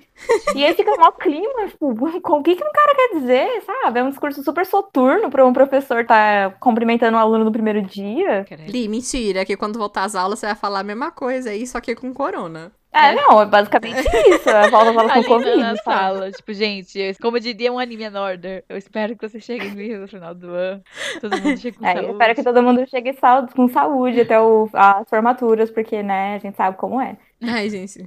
Speaker 3: E aí fica mó clima, tipo, com o que, que um cara quer dizer, sabe? É um discurso super soturno para um professor estar cumprimentando um aluno no primeiro dia.
Speaker 2: Li, mentira, que quando voltar às aulas você vai falar a mesma coisa aí, só que com corona.
Speaker 3: É, não, é basicamente isso. É volta fala com
Speaker 1: Ali
Speaker 3: Covid,
Speaker 1: na
Speaker 3: sabe?
Speaker 1: sala, tipo, gente, eu- como diria um anime in order, eu espero que você chegue no final do ano, todo mundo chegue com
Speaker 3: É, eu
Speaker 1: saúde.
Speaker 3: espero que todo mundo chegue sal- com saúde até o- as formaturas, porque, né, a gente sabe como é.
Speaker 2: Ai, gente.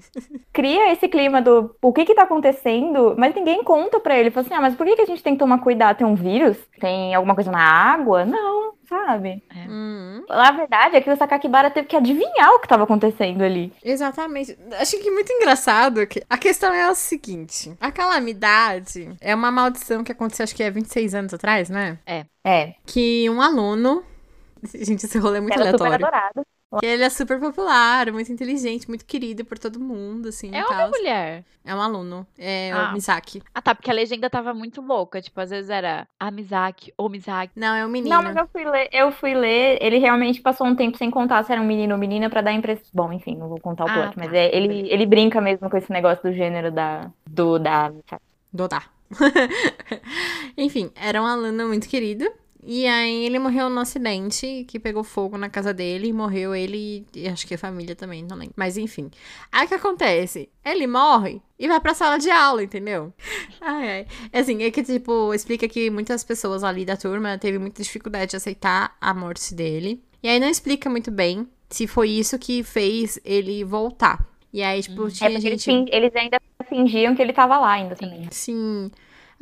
Speaker 3: Cria esse clima do o que que tá acontecendo, mas ninguém conta pra ele. Fala assim, ah, mas por que que a gente tem que tomar cuidado? Tem um vírus? Tem alguma coisa na água? Não, sabe?
Speaker 2: Hum,
Speaker 3: A verdade é que o Sakakibara teve que adivinhar o que tava acontecendo ali.
Speaker 2: exatamente. Acho que é muito engraçado que a questão é o seguinte: a calamidade é uma maldição que aconteceu, acho que é 26 anos atrás, né?
Speaker 3: É,
Speaker 2: Que um aluno. Gente, esse rolê é muito
Speaker 3: era super
Speaker 2: aleatório.
Speaker 3: adorado.
Speaker 2: Que ele é super popular, muito inteligente, muito querido por todo mundo, assim.
Speaker 1: É ou mulher?
Speaker 2: É um aluno. É
Speaker 1: Ah.
Speaker 2: o Misaki.
Speaker 1: Ah, tá, porque a legenda tava muito louca. Tipo, às vezes era a Mizaki ou Mizaki.
Speaker 2: Não, é o menino.
Speaker 3: Não, mas eu fui ler, eu fui ler, ele realmente passou um tempo sem contar se era um menino ou menina pra dar impressão. Bom, enfim, não vou contar o
Speaker 1: Ah,
Speaker 3: plot,
Speaker 1: tá.
Speaker 3: mas é, ele, ele brinca mesmo com esse negócio do gênero da do da
Speaker 2: Dodá. Enfim, era um aluno muito querido. E aí ele morreu num acidente que pegou fogo na casa dele e morreu ele e acho que a família também, não lembro. Mas enfim. Aí o que acontece? Ele morre e vai pra sala de aula, entendeu? Ai, ai. É Assim, é que, tipo, explica que muitas pessoas ali da turma teve muita dificuldade de aceitar a morte dele. E aí não explica muito bem se foi isso que fez ele voltar. E aí, tipo,
Speaker 3: É
Speaker 2: tinha
Speaker 3: eles,
Speaker 2: gente.
Speaker 3: fin- eles ainda fingiam que ele tava lá ainda
Speaker 1: Sim.
Speaker 3: também.
Speaker 2: Sim.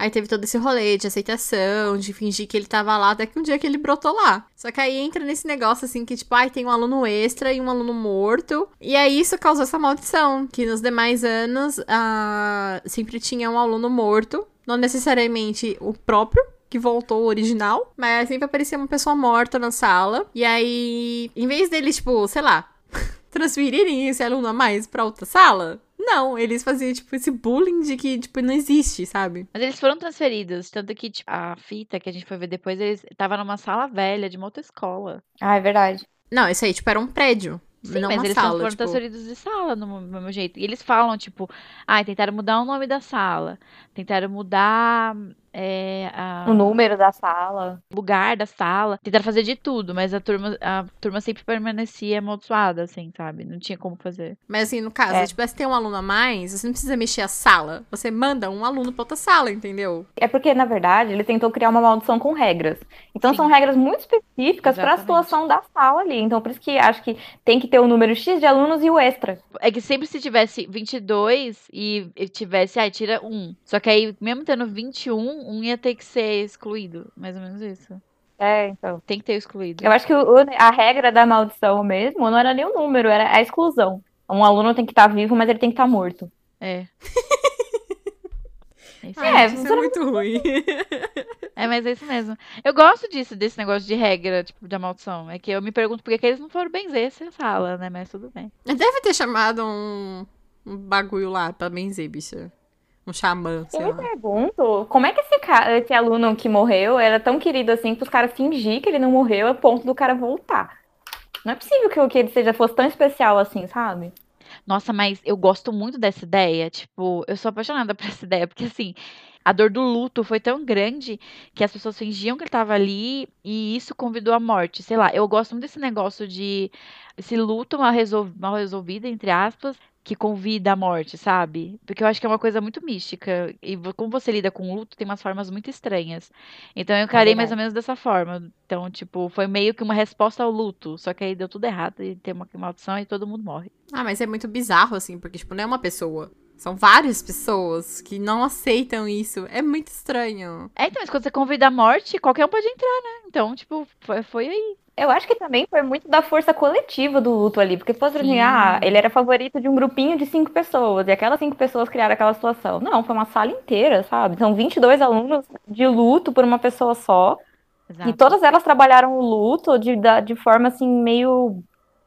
Speaker 2: Aí teve todo esse rolê de aceitação, de fingir que ele tava lá, até que um dia que ele brotou lá. Só que aí entra nesse negócio assim que, tipo, ai, tem um aluno extra e um aluno morto. E aí isso causou essa maldição, que nos demais anos ah, sempre tinha um aluno morto. Não necessariamente o próprio, que voltou o original, mas sempre aparecia uma pessoa morta na sala. E aí, em vez deles, tipo, sei lá, transferirem esse aluno a mais pra outra sala, não, eles faziam, tipo, esse bullying de que, tipo, não existe, sabe?
Speaker 1: Mas eles foram transferidos. Tanto que, tipo, a fita que a gente foi ver depois, eles tava numa sala velha de uma outra escola.
Speaker 3: Ah, é verdade.
Speaker 2: Não, isso aí, tipo, era um prédio.
Speaker 1: Sim,
Speaker 2: não
Speaker 1: mas eles
Speaker 2: sala,
Speaker 1: foram
Speaker 2: tipo...
Speaker 1: transferidos de sala no mo- mesmo jeito. E eles falam, tipo, ai, tentaram mudar o nome da sala. Tentaram mudar é, a-
Speaker 3: O número da sala.
Speaker 1: o lugar da sala. Tentaram fazer de tudo, mas a turma, a turma sempre permanecia amaldiçoada, assim, sabe? Não tinha como fazer.
Speaker 2: Mas assim, no caso,
Speaker 3: É.
Speaker 2: tipo, se tem um aluno a mais, você não precisa mexer a sala. Você manda um aluno pra outra sala, entendeu?
Speaker 3: É porque, na verdade, ele tentou criar uma maldição com regras. Então,
Speaker 1: Sim.
Speaker 3: são regras muito específicas para a situação da sala ali. Então, por isso que acho que tem que ter o número X de alunos e o extra.
Speaker 1: É que sempre se tivesse 22 e e tivesse, ai, tira um. Só que aí, mesmo tendo 21, um ia ter que ser excluído. Mais ou menos isso.
Speaker 3: É, então.
Speaker 1: Tem que ter excluído.
Speaker 3: Eu acho que o- a regra da maldição mesmo não era nem o número, era a exclusão. Um aluno tem que estar vivo, mas ele tem que estar morto.
Speaker 1: É. É isso
Speaker 3: É,
Speaker 2: Ai, isso é muito ruim.
Speaker 1: É, mas é isso mesmo. Eu gosto disso, desse negócio de regra, tipo, da maldição. É que eu me pergunto por que que eles não foram benzer essa sala, né? Mas tudo bem.
Speaker 2: Deve ter chamado um, um bagulho lá pra benzer, bicha. Um xamã, sei
Speaker 3: Eu me
Speaker 2: lá.
Speaker 3: pergunto, como é que esse cara, esse aluno que morreu era tão querido assim pros caras fingir que ele não morreu a ponto do cara voltar? Não é possível que, o- que ele seja fosse tão especial assim, sabe?
Speaker 1: Nossa, mas eu gosto muito dessa ideia. Tipo, eu sou apaixonada por essa ideia, porque assim, a dor do luto foi tão grande que as pessoas fingiam que ele tava ali e isso convidou à morte. Sei lá, eu gosto muito desse negócio de esse luto mal, resol- mal resolvido, entre aspas, que convida à morte, sabe? Porque eu acho que é uma coisa muito mística. E como você lida com o luto, tem umas formas muito estranhas. Então eu encarei mais ou menos dessa forma. Então, tipo, foi meio que uma resposta ao luto. Só que aí deu tudo errado e tem uma maldição e todo mundo morre.
Speaker 2: Ah, mas é muito bizarro, assim, porque, tipo, não é uma pessoa. São várias pessoas que não aceitam isso. É muito estranho.
Speaker 1: É, então, mas quando você convida a morte, qualquer um pode entrar, né? Então, tipo, foi, foi aí.
Speaker 3: Eu acho que também foi muito da força coletiva do luto ali, porque fosse assim,
Speaker 1: Sim.
Speaker 3: ah, ele era favorito de um grupinho de cinco pessoas, e aquelas cinco pessoas criaram aquela situação. Não, foi uma sala inteira, sabe? São 22 alunos de luto por uma pessoa só, e
Speaker 1: Exato.
Speaker 3: todas elas trabalharam o luto de, de forma, assim, meio,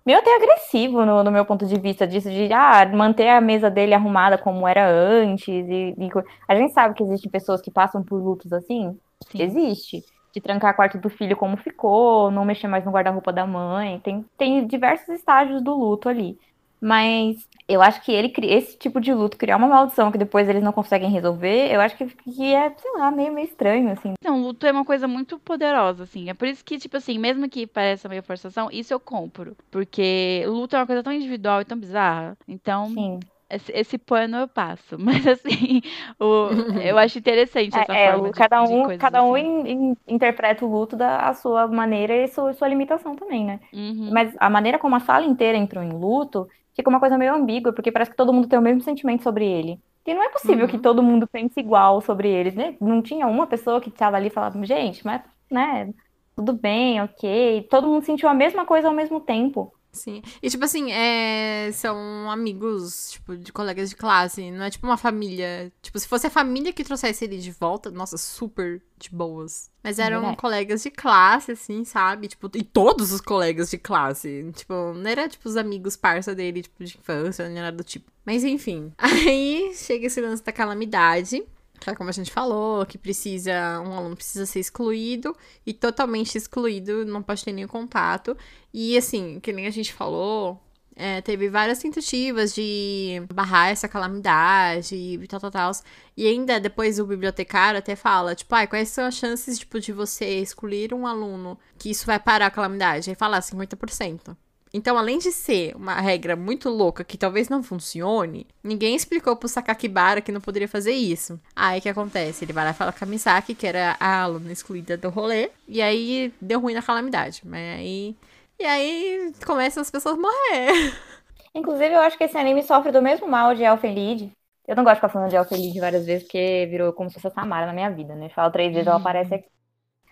Speaker 3: meio até agressivo no, no meu ponto de vista, disso de, ah, manter a mesa dele arrumada como era antes, e, e a gente sabe que existem pessoas que passam por lutos assim,
Speaker 1: Sim.
Speaker 3: Existe. De trancar quarto do filho como ficou, não mexer mais no guarda-roupa da mãe. Tem, tem diversos estágios do luto ali. Mas eu acho que ele esse tipo de luto, criar uma maldição que depois eles não conseguem resolver, eu acho que, que é, sei lá, meio, meio estranho, assim.
Speaker 1: Então, o luto é uma coisa muito poderosa, assim. É por isso que, tipo assim, mesmo que pareça meio forçação, isso eu compro. Porque luto é uma coisa tão individual e tão bizarra. Então,
Speaker 3: Sim.
Speaker 1: Esse, esse pano eu passo. Mas, assim, o, eu acho interessante essa
Speaker 3: É, é,
Speaker 1: forma
Speaker 3: o-
Speaker 1: de-
Speaker 3: cada
Speaker 1: de
Speaker 3: um,
Speaker 1: coisas
Speaker 3: cada um
Speaker 1: assim.
Speaker 3: in- in- interpreta o luto da sua maneira e sua, sua limitação também, né?
Speaker 1: Uhum.
Speaker 3: Mas a maneira como a sala inteira entrou em luto fica uma coisa meio ambígua, porque parece que todo mundo tem o mesmo sentimento sobre ele. E não é possível
Speaker 2: Uhum.
Speaker 3: que todo mundo pense igual sobre eles, né? Não tinha uma pessoa que estava ali e falava, gente, mas, né, tudo bem, ok. Todo mundo sentiu a mesma coisa ao mesmo tempo.
Speaker 2: Sim. E, tipo assim, é... são amigos, tipo, de colegas de classe. Não é tipo uma família. Tipo, se fosse a família que trouxesse ele de volta, nossa, super de boas. Mas eram
Speaker 3: Verdade.
Speaker 2: colegas de classe, assim, sabe? Tipo, e todos os colegas de classe. Tipo, não era, tipo, os amigos parça dele, tipo, de infância, não era do tipo. Mas, enfim. Aí chega esse lance da calamidade. É como a gente falou, que precisa, um aluno precisa ser excluído e totalmente excluído, não pode ter nenhum contato. E assim, que nem a gente falou, é, teve várias tentativas de barrar essa calamidade e tal, tal, tal. E ainda depois o bibliotecário até fala, tipo, ai, quais são as chances, tipo, de você excluir um aluno que isso vai parar a calamidade? Aí fala 50%. Então, além de ser uma regra muito louca que talvez não funcione, ninguém explicou pro Sakakibara que não poderia fazer isso. Aí o que acontece? Ele vai lá e fala com a Misaki, que era a aluna excluída do rolê, e aí deu ruim na calamidade. Mas aí. E aí começam as pessoas a morrer.
Speaker 3: Inclusive, eu acho que esse anime sofre do mesmo mal de Elfen Lied. Eu não gosto de ficar falando de Elfen Lied várias vezes, porque virou como se fosse a Samara na minha vida, né? Falo três vezes, ela aparece aqui.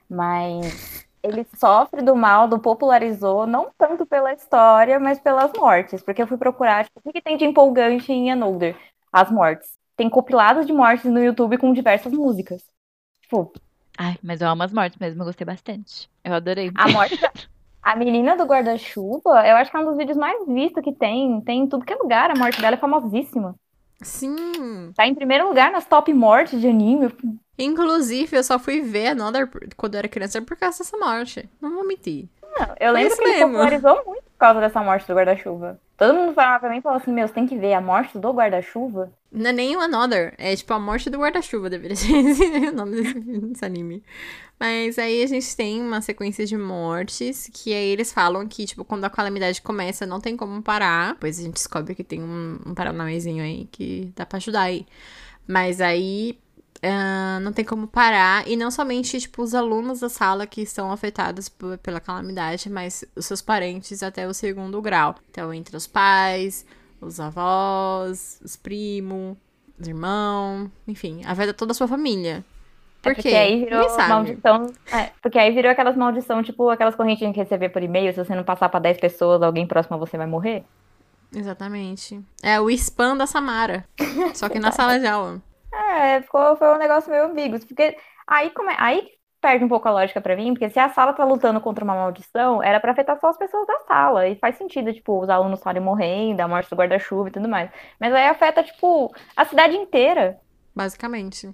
Speaker 3: Mas ele sofre do mal do popularizou, não tanto pela história, mas pelas mortes. Porque eu fui procurar, tipo, o que, que tem de empolgante em Another? As mortes. Tem compilados de mortes no YouTube com diversas músicas. Tipo,
Speaker 1: Ai, mas eu amo as mortes mesmo, eu gostei bastante. Eu adorei.
Speaker 3: a morte da... A menina do guarda-chuva, eu acho que é um dos vídeos mais vistos que tem. Tem em tudo que é lugar. A morte dela é famosíssima.
Speaker 2: Sim.
Speaker 3: Tá em primeiro lugar nas top mortes de anime.
Speaker 2: Inclusive, eu só fui ver Another quando eu era criança por causa dessa morte. Não vou mentir.
Speaker 3: Não, eu lembro que ele
Speaker 2: mesmo.
Speaker 3: popularizou muito causa dessa morte do guarda-chuva. Todo mundo falava pra mim e falava assim: Meu, você tem que ver a morte do guarda-chuva.
Speaker 2: Não é nem o Another, é tipo a morte do guarda-chuva, deveria ser o nome desse, anime. Mas aí a gente tem uma sequência de mortes, que aí eles falam que, tipo, quando a calamidade começa, não tem como parar. Depois a gente descobre que tem um, um aí que dá pra ajudar aí. Mas aí ah, não tem como parar. E não somente, tipo, os alunos da sala que estão afetados pela calamidade, mas os seus parentes até o segundo grau. Então, entre os pais, os avós, os primos, os irmãos, enfim, afeta toda a sua família. Por
Speaker 3: É
Speaker 2: quê?
Speaker 3: porque aí virou maldição. É, porque aí virou aquelas maldição, tipo aquelas correntinhas que receber por e-mail. Se você não passar pra 10 pessoas, alguém próximo a você vai morrer.
Speaker 2: Exatamente. É o spam da Samara. Só que na sala de aula.
Speaker 3: É, ficou, foi um negócio meio ambíguo. Porque aí, come... aí perde um pouco a lógica pra mim, porque se a sala tá lutando contra uma maldição, era pra afetar só as pessoas da sala. E faz sentido, tipo, os alunos estarem morrendo, a morte do guarda-chuva e tudo mais. Mas aí afeta, tipo, a cidade inteira.
Speaker 2: Basicamente.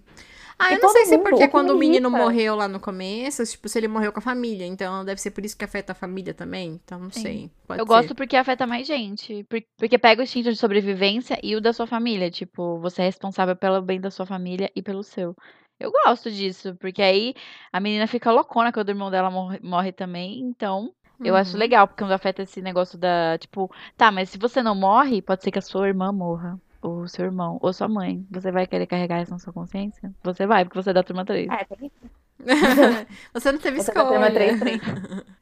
Speaker 2: Ah, eu não sei se é porque quando o
Speaker 3: me
Speaker 2: menino
Speaker 3: irrita-
Speaker 2: morreu lá no começo, tipo, se ele morreu com a família. Então deve ser por isso que afeta a família também. Então não
Speaker 1: Sim.
Speaker 2: sei. Pode
Speaker 1: Eu
Speaker 2: ser.
Speaker 1: gosto porque afeta mais gente. por- Porque pega o instinto de sobrevivência e o da sua família. Tipo, você é responsável pelo bem da sua família e pelo seu. Eu gosto disso, porque aí a menina fica loucona quando o irmão dela morre, morre também. Então, eu acho
Speaker 2: Uhum.
Speaker 1: legal, porque quando afeta esse negócio da, tipo, tá, mas se você não morre, pode ser que a sua irmã morra. Ou o seu irmão, ou sua mãe. Você vai querer carregar isso na sua consciência? Você vai, porque você é da turma 3.
Speaker 3: É, tem
Speaker 2: Você não teve
Speaker 3: Você da turma
Speaker 2: escolha.
Speaker 3: 3, 3.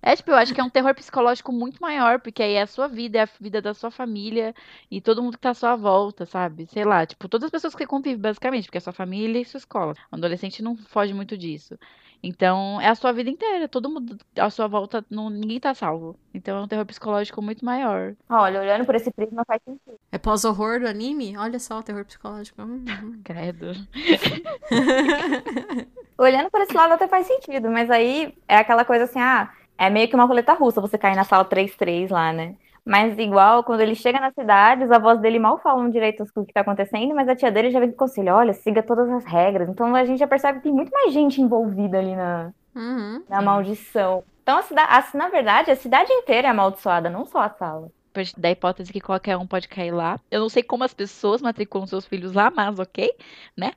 Speaker 1: É, tipo, eu acho que é um terror psicológico muito maior, porque aí é a sua vida, é a vida da sua família e todo mundo que tá à sua volta, sabe? Sei lá, tipo, todas as pessoas que convivem, basicamente, porque é sua família e sua escola. Um adolescente não foge muito disso. Então, é a sua vida inteira, todo mundo à sua volta, não, ninguém tá salvo. Então, é um terror psicológico muito maior.
Speaker 3: Olha, olhando por esse prisma faz sentido.
Speaker 2: É pós-horror do anime? Olha só, terror psicológico. Uhum.
Speaker 1: Credo.
Speaker 3: Olhando por esse lado até faz sentido, mas aí é aquela coisa assim, ah, é meio que uma roleta russa você cair na sala 3-3 lá, né? Mas igual, quando ele chega na cidade, os avós dele mal falam direito o que tá acontecendo, mas a tia dele já vem com conselho, olha, siga todas as regras. Então a gente já percebe que tem muito mais gente envolvida ali na,
Speaker 2: Uhum.
Speaker 3: na maldição. Então, a cidade, na verdade, a cidade inteira é amaldiçoada, não só a sala.
Speaker 1: Da hipótese que qualquer um pode cair lá. Eu não sei como as pessoas matriculam seus filhos lá, mas ok, né?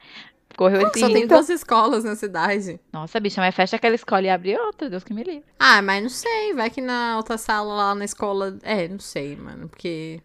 Speaker 1: Correu esse
Speaker 2: Só tem duas escolas na cidade.
Speaker 1: Nossa, bicha, mas fecha aquela escola e abre outra, Deus que me livre.
Speaker 2: Ah, mas não sei. Vai que na outra sala lá na escola. É, não sei, mano. Porque.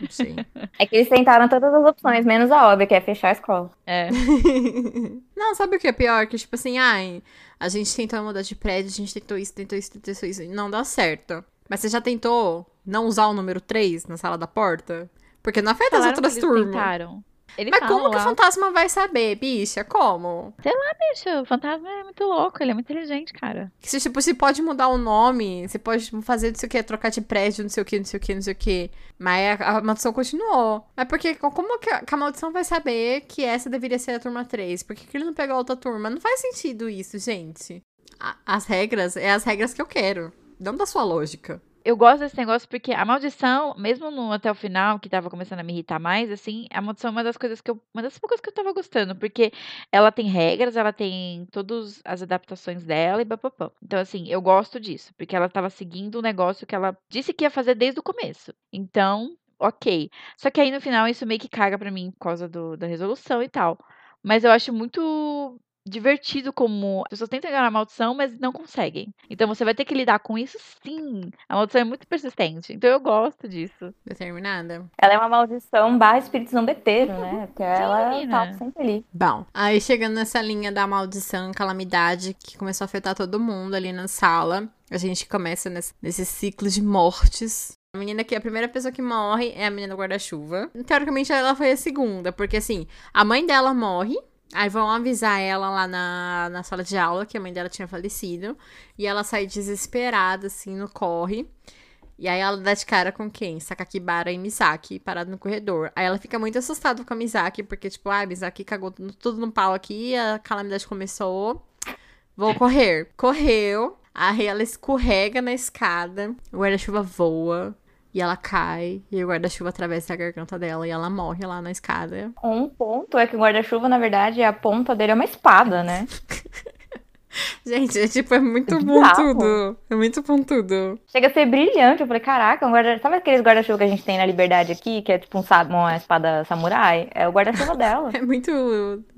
Speaker 2: Não sei.
Speaker 3: É que eles tentaram todas as opções, menos a óbvia, que é fechar a escola.
Speaker 1: É.
Speaker 2: Não, sabe o que é pior? Que, tipo assim, ai, a gente tentou mudar de prédio, a gente tentou isso, tentou isso, tentou isso, e não dá certo. Mas você já tentou não usar o número 3 na sala da porta? Porque não afeta as
Speaker 1: Falaram
Speaker 2: outras
Speaker 1: que eles
Speaker 2: turmas.
Speaker 1: tentaram. Eles
Speaker 2: Mas como que o
Speaker 1: lá,
Speaker 2: fantasma vai saber, bicha? Como?
Speaker 1: Bicho, o fantasma é muito louco, ele é muito inteligente, cara.
Speaker 2: Que se, tipo, você pode mudar o nome, você pode fazer não sei o que, trocar de prédio, não sei o que, não sei o que, não sei o que. Mas a, a maldição continuou. Mas porque, como que a, que a maldição vai saber que essa deveria ser a turma 3? Por que, que ele não pegou a outra turma? Não faz sentido isso, gente. A- as regras, é as regras que eu quero. Não da sua lógica.
Speaker 1: Eu gosto desse negócio porque a maldição, mesmo no até o final, que tava começando a me irritar mais, assim, a maldição é uma das coisas que eu. Uma das poucas que eu tava gostando, porque ela tem regras, ela tem todas as adaptações dela e papapá. Então, assim, eu gosto disso, porque ela tava seguindo um negócio que ela disse que ia fazer desde o começo. Então, ok. Só que aí no final isso meio que caga pra mim por causa do, da resolução e tal. Mas eu acho muito divertido como as pessoas tentam enganar a maldição, mas não conseguem. Então você vai ter que lidar com isso sim. A maldição é muito persistente. Então eu gosto disso.
Speaker 2: Determinada.
Speaker 3: Ela é uma maldição barra espírito zombeteiro, né? Porque ela
Speaker 1: menina.
Speaker 3: tá sempre ali.
Speaker 2: Bom, aí chegando nessa linha da maldição, calamidade, que começou a afetar todo mundo ali na sala, a gente começa nesse, nesse ciclo de mortes. A menina que é a primeira pessoa que morre é a menina do guarda-chuva. Teoricamente, ela foi a segunda, porque assim, a mãe dela morre. Aí vão avisar ela lá na, na sala de aula que a mãe dela tinha falecido. E ela sai desesperada, assim, no corre. E aí ela dá de cara com quem? Sakakibara e Misaki, parado no corredor. Aí ela fica muito assustada com a Misaki, porque, tipo, ah, Misaki cagou tudo no pau aqui, a calamidade começou. Vou correr. Correu. Aí ela escorrega na escada, o guarda-chuva voa. E ela cai, e o guarda-chuva atravessa a garganta dela e ela morre lá na escada.
Speaker 3: Um ponto é que o guarda-chuva, na verdade, a ponta dele é uma espada, né?
Speaker 2: Gente, é tipo, é muito
Speaker 3: É
Speaker 2: bom
Speaker 3: bizarro.
Speaker 2: tudo. É muito bom tudo.
Speaker 3: Chega a ser brilhante. Eu falei, caraca, um guarda... sabe aqueles guarda-chuva que a gente tem na Liberdade aqui, que é tipo um uma espada samurai? É o guarda-chuva dela.
Speaker 2: É muito.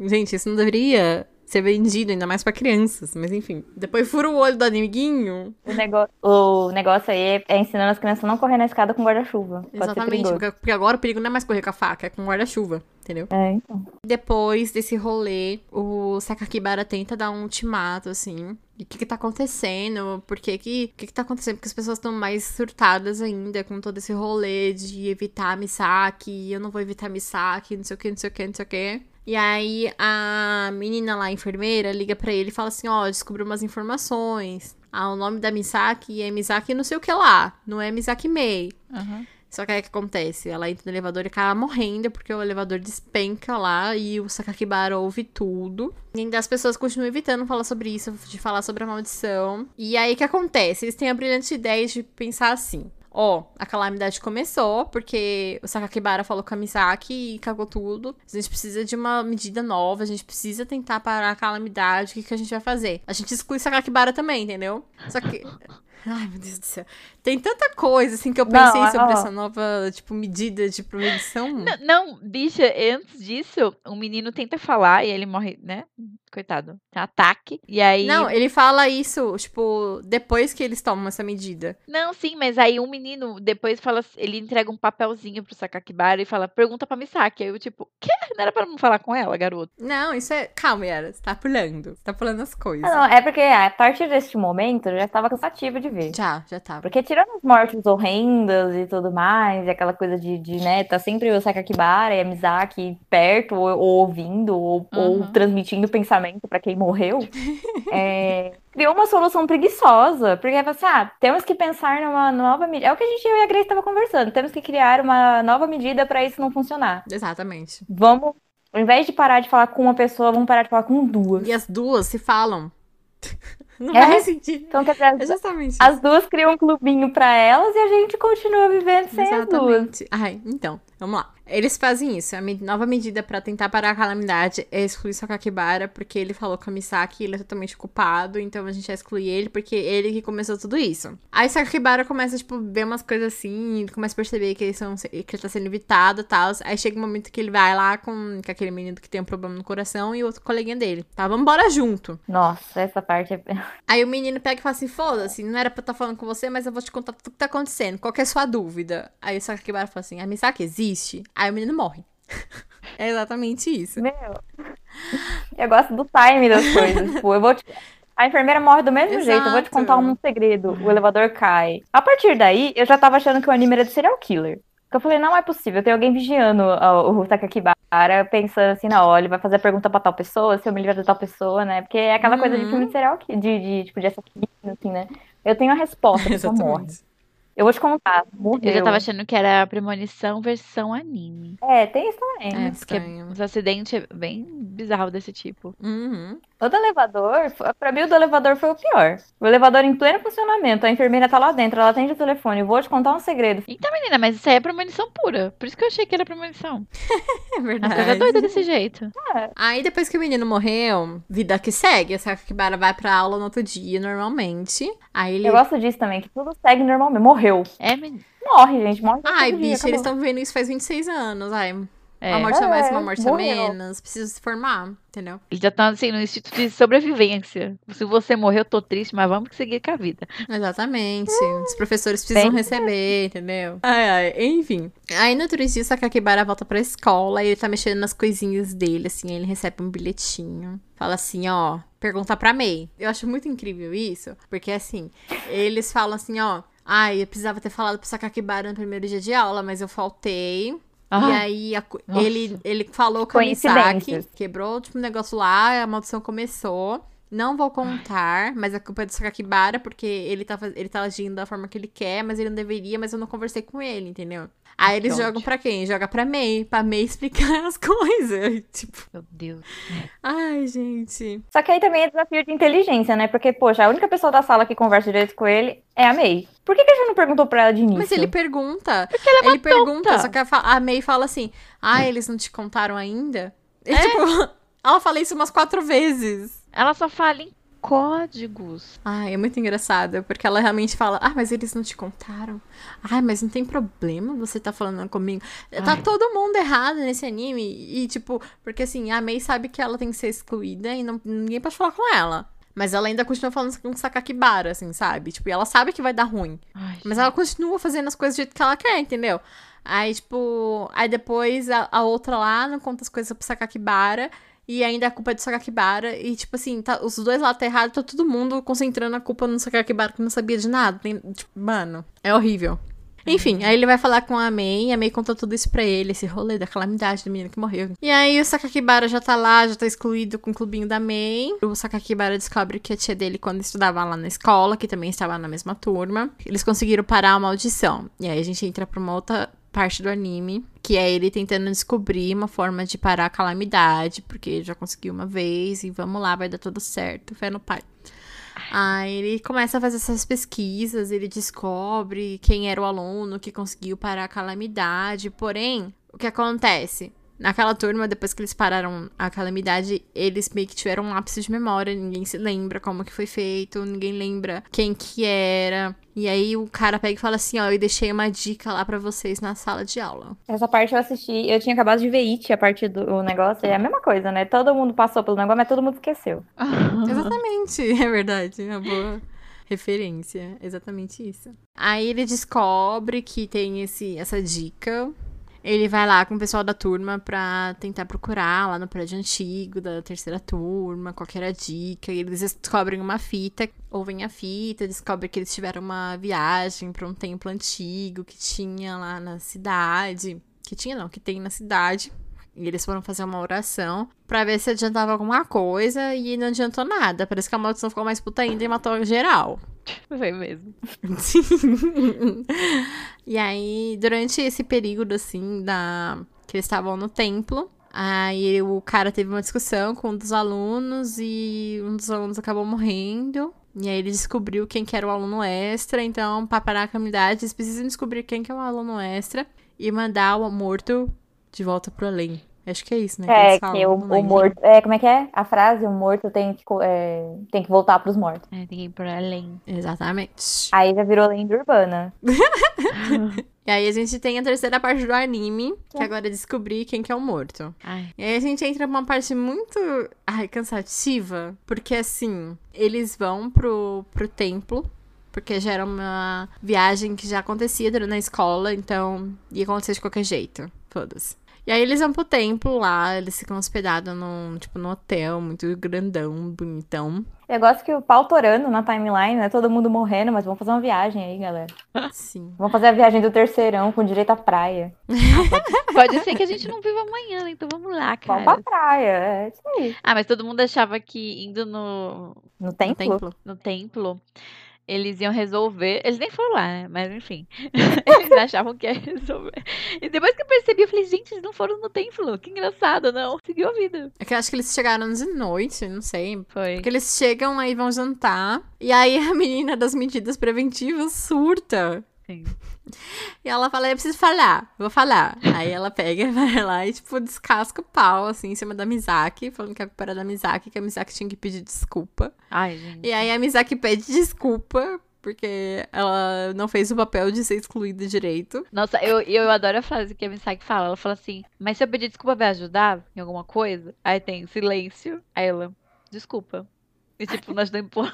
Speaker 2: Gente, isso não deveria ser vendido, ainda mais pra crianças. Mas enfim. Depois fura o olho do amiguinho.
Speaker 3: O, nego... o negócio aí é- ensinando as crianças a não correr na escada com guarda-chuva.
Speaker 2: Exatamente. Porque, agora o perigo não é mais correr com a faca, é com guarda-chuva. Entendeu?
Speaker 3: É, então.
Speaker 2: Depois desse rolê, o Sakakibara tenta dar um ultimato, assim. E o que que tá acontecendo? Por que que, o que que tá acontecendo? Porque as pessoas estão mais surtadas ainda com todo esse rolê de evitar Misaki. Eu não vou evitar Misaki, não sei o que, não sei o que, não sei o que. E aí a menina lá, a enfermeira, liga pra ele e fala assim, ó, descobriu umas informações. Ah, o nome da Misaki é Misaki não sei o que lá. Não é Misaki Mei.
Speaker 1: Aham.
Speaker 2: Só que aí o que acontece? Ela entra no elevador e acaba morrendo porque o elevador despenca lá e o Sakakibara ouve tudo. E ainda as pessoas continuam evitando falar sobre isso, de falar sobre a maldição. E aí o que acontece? Eles têm a brilhante ideia de pensar assim. Ó, a calamidade começou porque o Sakakibara falou com a Misaki e cagou tudo. A gente precisa de uma medida nova, a gente precisa tentar parar a calamidade. O que, que a gente vai fazer? A gente exclui Sakakibara também, entendeu? Só que. Ai, meu Deus do céu. Tem tanta coisa, assim, que eu
Speaker 3: Não,
Speaker 2: pensei sobre
Speaker 3: ó.
Speaker 2: essa nova, tipo, medida de prevenção.
Speaker 1: N- Não, bicha, antes disso, o menino tenta falar e ele morre, né? Coitado. Tem um ataque. E aí.
Speaker 2: Não, ele fala isso, tipo, depois que eles tomam essa medida.
Speaker 1: Não, sim, mas aí um menino depois fala, ele entrega um papelzinho pro Sakakibara e fala, pergunta pra Misaki. Aí eu, tipo, quê? Não era pra não falar com ela, garoto?
Speaker 2: Não, isso é. Calma, Yara. Você tá pulando. Você tá pulando as coisas.
Speaker 3: Ah, não, é porque a partir deste momento eu já estava cansativa de ver.
Speaker 2: Já, já tava.
Speaker 3: Porque tirando as mortes horrendas e tudo mais, e aquela coisa de, de né, tá sempre o Sakakibara e a Mizaki perto, ou, ou ouvindo, ou, ou
Speaker 1: Uhum.
Speaker 3: transmitindo pensamento pra quem morreu, é, criou uma solução preguiçosa. Porque é assim, ah, temos que pensar numa nova medida. É o que a gente, eu e a Grace estava conversando. Temos que criar uma nova medida pra isso não funcionar.
Speaker 2: Exatamente.
Speaker 3: Vamos, ao invés de parar de falar com uma pessoa, vamos parar de falar com duas.
Speaker 2: E as duas se falam. Não
Speaker 3: É?
Speaker 2: faz sentido.
Speaker 3: Então, quer dizer,
Speaker 2: justamente.
Speaker 3: As duas criam um clubinho pra elas e a gente continua vivendo sem as duas.
Speaker 2: Exatamente. Ai, então, vamos lá. Eles fazem isso. A me- nova medida pra tentar parar a calamidade é excluir Sakakibara, porque ele falou com a Misaki e ele é totalmente culpado, então a gente vai excluir ele, porque ele que começou tudo isso. Aí Sakakibara começa, tipo, ver umas coisas assim, começa a perceber que, eles são, que ele tá sendo evitado e tal. Aí chega um momento que ele vai lá com, com aquele menino que tem um problema no coração e outro coleguinha dele. Tá, vamos embora junto.
Speaker 3: Nossa, essa parte é.
Speaker 2: Aí o menino pega e fala assim: foda-se, não era pra eu estar falando com você, mas eu vou te contar tudo que tá acontecendo. Qual que é a sua dúvida? Aí o Sakakibara fala assim: a Misaki existe? Aí o menino morre. é exatamente isso.
Speaker 3: Meu. Eu gosto do time das coisas. Tipo, eu vou te... A enfermeira morre do mesmo jeito. Eu vou te
Speaker 2: Exato.
Speaker 3: contar um segredo. O elevador cai. A partir daí, eu já tava achando que o anime era de serial killer. Porque eu falei, não é possível. Tem alguém vigiando ó, o Sakakibara, pensando assim, não, ó, ele vai fazer a pergunta pra tal pessoa, se eu me livrar de tal pessoa, né? Porque é aquela coisa de
Speaker 2: Uhum.
Speaker 3: filme de serial killer, de, de, tipo, de assassino, assim, né? Eu tenho a resposta, a pessoa morre. Eu vou te contar. Morreu.
Speaker 1: Eu já tava achando que era a premonição versão anime.
Speaker 3: É, tem isso também.
Speaker 2: É
Speaker 1: Porque
Speaker 2: estranho.
Speaker 1: os acidentes é bem bizarro desse tipo.
Speaker 2: Uhum.
Speaker 3: O do elevador, pra mim o do elevador foi o pior. O elevador em pleno funcionamento, a enfermeira tá lá dentro, ela atende o telefone. Vou te contar um segredo.
Speaker 1: Então, menina, mas isso aí é premonição pura. Por isso que eu achei que era premonição.
Speaker 2: É verdade.
Speaker 1: coisa doida desse jeito.
Speaker 2: Aí depois que o menino morreu, vida que segue. A Sakakibara vai pra aula no outro dia, normalmente. Aí ele.
Speaker 3: Eu gosto disso também, que tudo segue normalmente. Morreu.
Speaker 1: É, menina.
Speaker 3: Morre, gente. Morre.
Speaker 2: Ai,
Speaker 3: todo dia,
Speaker 2: bicho, eles estão vivendo isso faz 26 anos. Ai,
Speaker 1: É.
Speaker 2: uma morte a mais,
Speaker 3: É,
Speaker 2: uma morte a
Speaker 3: morreu.
Speaker 2: menos. Precisa se formar, entendeu?
Speaker 1: Eles já estão assim no instituto de sobrevivência. Se você morrer, eu tô triste, mas vamos seguir com a vida.
Speaker 2: Exatamente. Os professores precisam
Speaker 3: Bem-
Speaker 2: receber, entendeu? Ai, ai, enfim. Aí no outro dia, o Sakakibara volta pra escola e ele tá mexendo nas coisinhas dele, assim. aí Ele recebe um bilhetinho. Fala assim, ó, pergunta pra May. Eu acho muito incrível isso, porque assim, eles falam assim, ó. Ai, eu precisava ter falado pro Sakakibara no primeiro dia de aula, mas eu faltei. E
Speaker 1: Ah,
Speaker 2: aí a ele, ele falou com a Misaki, quebrou tipo, um negócio lá, a maldição começou. Não vou contar, mas a culpa é do Sakakibara, porque ele tá, ele tá agindo da forma que ele quer, mas ele não deveria, mas eu não conversei com ele, entendeu? Aí eles
Speaker 1: Que
Speaker 2: jogam pra quem? Joga pra May, pra May explicar as coisas. Tipo,
Speaker 1: meu Deus.
Speaker 2: ai, gente.
Speaker 3: Só que aí também é desafio de inteligência, né? Porque, poxa, a única pessoa da sala que conversa direito com ele é a May. Por que, que a gente não perguntou pra ela de início?
Speaker 2: Mas ele pergunta.
Speaker 1: Porque ela é uma
Speaker 2: ele pergunta,
Speaker 1: tonta.
Speaker 2: só que a, May fala assim: Ah, eles não te contaram ainda? E, tipo, ela fala isso umas quatro vezes.
Speaker 1: Ela só fala códigos.
Speaker 2: Ai, é muito engraçado, porque ela realmente fala, ah, mas eles não te contaram? Ai, mas não tem problema você tá falando comigo. Tá
Speaker 1: Ai.
Speaker 2: todo mundo errado nesse anime. E, tipo, porque assim, a Mei sabe que ela tem que ser excluída e não, ninguém pode falar com ela. Mas ela ainda continua falando com Sakakibara, assim, sabe? Tipo, e ela sabe que vai dar ruim.
Speaker 1: Ai,
Speaker 2: Mas ela continua fazendo as coisas do jeito que ela quer, entendeu? Aí, tipo, aí depois a, a outra lá não conta as coisas pro Sakakibara. E ainda a culpa é do Sakakibara. E, tipo assim, tá, os dois lá tá errado, tá todo mundo concentrando a culpa no Sakakibara que não sabia de nada. Tem- tipo, mano, é horrível. Enfim, aí ele vai falar com a Mei, e a Mei conta tudo isso pra ele, esse rolê da calamidade do menino que morreu. E aí o Sakakibara já tá lá, já tá excluído com o clubinho da Mei. O Sakakibara descobre que a tia dele, quando estudava lá na escola, que também estava na mesma turma, eles conseguiram parar a maldição. E aí a gente entra pra uma outra parte do anime, que é ele tentando descobrir uma forma de parar a calamidade, porque já conseguiu uma vez e vamos lá, vai dar tudo certo, fé no pai. Aí ele começa a fazer essas pesquisas, ele descobre quem era o aluno que conseguiu parar a calamidade. Porém, o que acontece? Naquela turma, depois que eles pararam a calamidade, eles meio que tiveram um lápis de memória, ninguém se lembra como que foi feito, ninguém lembra quem que era. E aí o cara pega e fala assim, ó, eu deixei uma dica lá pra vocês na sala de aula.
Speaker 3: Essa parte eu assisti, eu tinha acabado de ver It, a parte do negócio, é a mesma coisa, né? Todo mundo passou pelo negócio, mas todo mundo esqueceu.
Speaker 2: Exatamente, é verdade, é uma boa referência, exatamente isso. Aí ele descobre que tem esse, essa dica. Ele vai lá com o pessoal da turma pra tentar procurar lá no prédio antigo da terceira turma, qual que era a dica. E eles descobrem uma fita, ouvem a fita, descobrem que eles tiveram uma viagem pra um templo antigo que tinha lá na cidade. Que tinha não, que tem na cidade. E eles foram fazer uma oração pra ver se adiantava alguma coisa e não adiantou nada. Parece que a maldição ficou mais puta ainda e matou geral.
Speaker 1: Foi mesmo.
Speaker 2: E aí, durante esse período, assim, da... que eles estavam no templo, aí o cara teve uma discussão com um dos alunos e um dos alunos acabou morrendo. E aí ele descobriu quem que era o aluno extra. Então, pra parar a calamidade, eles precisam descobrir quem que é o aluno extra e mandar o morto de volta pro além. Acho que é isso, né? que
Speaker 3: É, que
Speaker 2: falam,
Speaker 3: o, o
Speaker 2: lembro.
Speaker 3: morto. É, como é que é? A frase, o morto tem que, é, tem que voltar pros mortos.
Speaker 1: É, tem que ir pra além.
Speaker 2: Exatamente.
Speaker 3: Aí já virou lenda urbana.
Speaker 2: E aí a gente tem a terceira parte do anime, que agora é descobrir quem que é o morto.
Speaker 1: Ai,
Speaker 2: E aí a gente entra numa parte muito, ai, cansativa, porque assim, eles vão pro, pro templo, porque já era uma viagem que já acontecia durante a escola, então ia acontecer de qualquer jeito, foda-se. E aí eles vão pro templo lá, eles ficam hospedados num, tipo, num hotel muito grandão, bonitão.
Speaker 3: Eu gosto que o pau torando na timeline, né? Todo mundo morrendo, mas vamos fazer uma viagem aí, galera.
Speaker 2: Sim.
Speaker 3: Vamos fazer a viagem do terceirão com direito à praia.
Speaker 1: Pode ser que a gente não viva amanhã, né? então vamos lá,
Speaker 3: Vamos pra
Speaker 1: cara.
Speaker 3: praia. É isso aí.
Speaker 1: Ah, mas todo mundo achava que indo no,
Speaker 3: No
Speaker 2: No
Speaker 3: templo?
Speaker 2: templo.
Speaker 1: no templo, eles iam resolver. Eles nem foram lá, né? Mas enfim. Eles achavam que ia resolver. E depois que eu percebi, eu falei, gente, eles não foram no templo. Que engraçado, não. Seguiu a vida.
Speaker 2: É que eu acho que eles chegaram de noite, não sei.
Speaker 1: Foi.
Speaker 2: Porque eles chegam aí vão jantar. E aí a menina das medidas preventivas surta.
Speaker 1: Sim.
Speaker 2: E ela fala, eu preciso falar, vou falar. Aí ela pega, vai lá e, tipo, descasca o pau, assim, em cima da Mizaki, falando que é culpa era da Mizaki, que a Mizaki tinha que pedir desculpa.
Speaker 1: Ai, gente.
Speaker 2: E aí a Mizaki pede desculpa, porque ela não fez o papel de ser excluída direito.
Speaker 1: Nossa, eu, eu adoro a frase que a Misaki fala. Ela fala assim, mas se eu pedir desculpa, vai ajudar em alguma coisa? Aí tem silêncio. Aí ela, desculpa. E tipo, nós não empurra.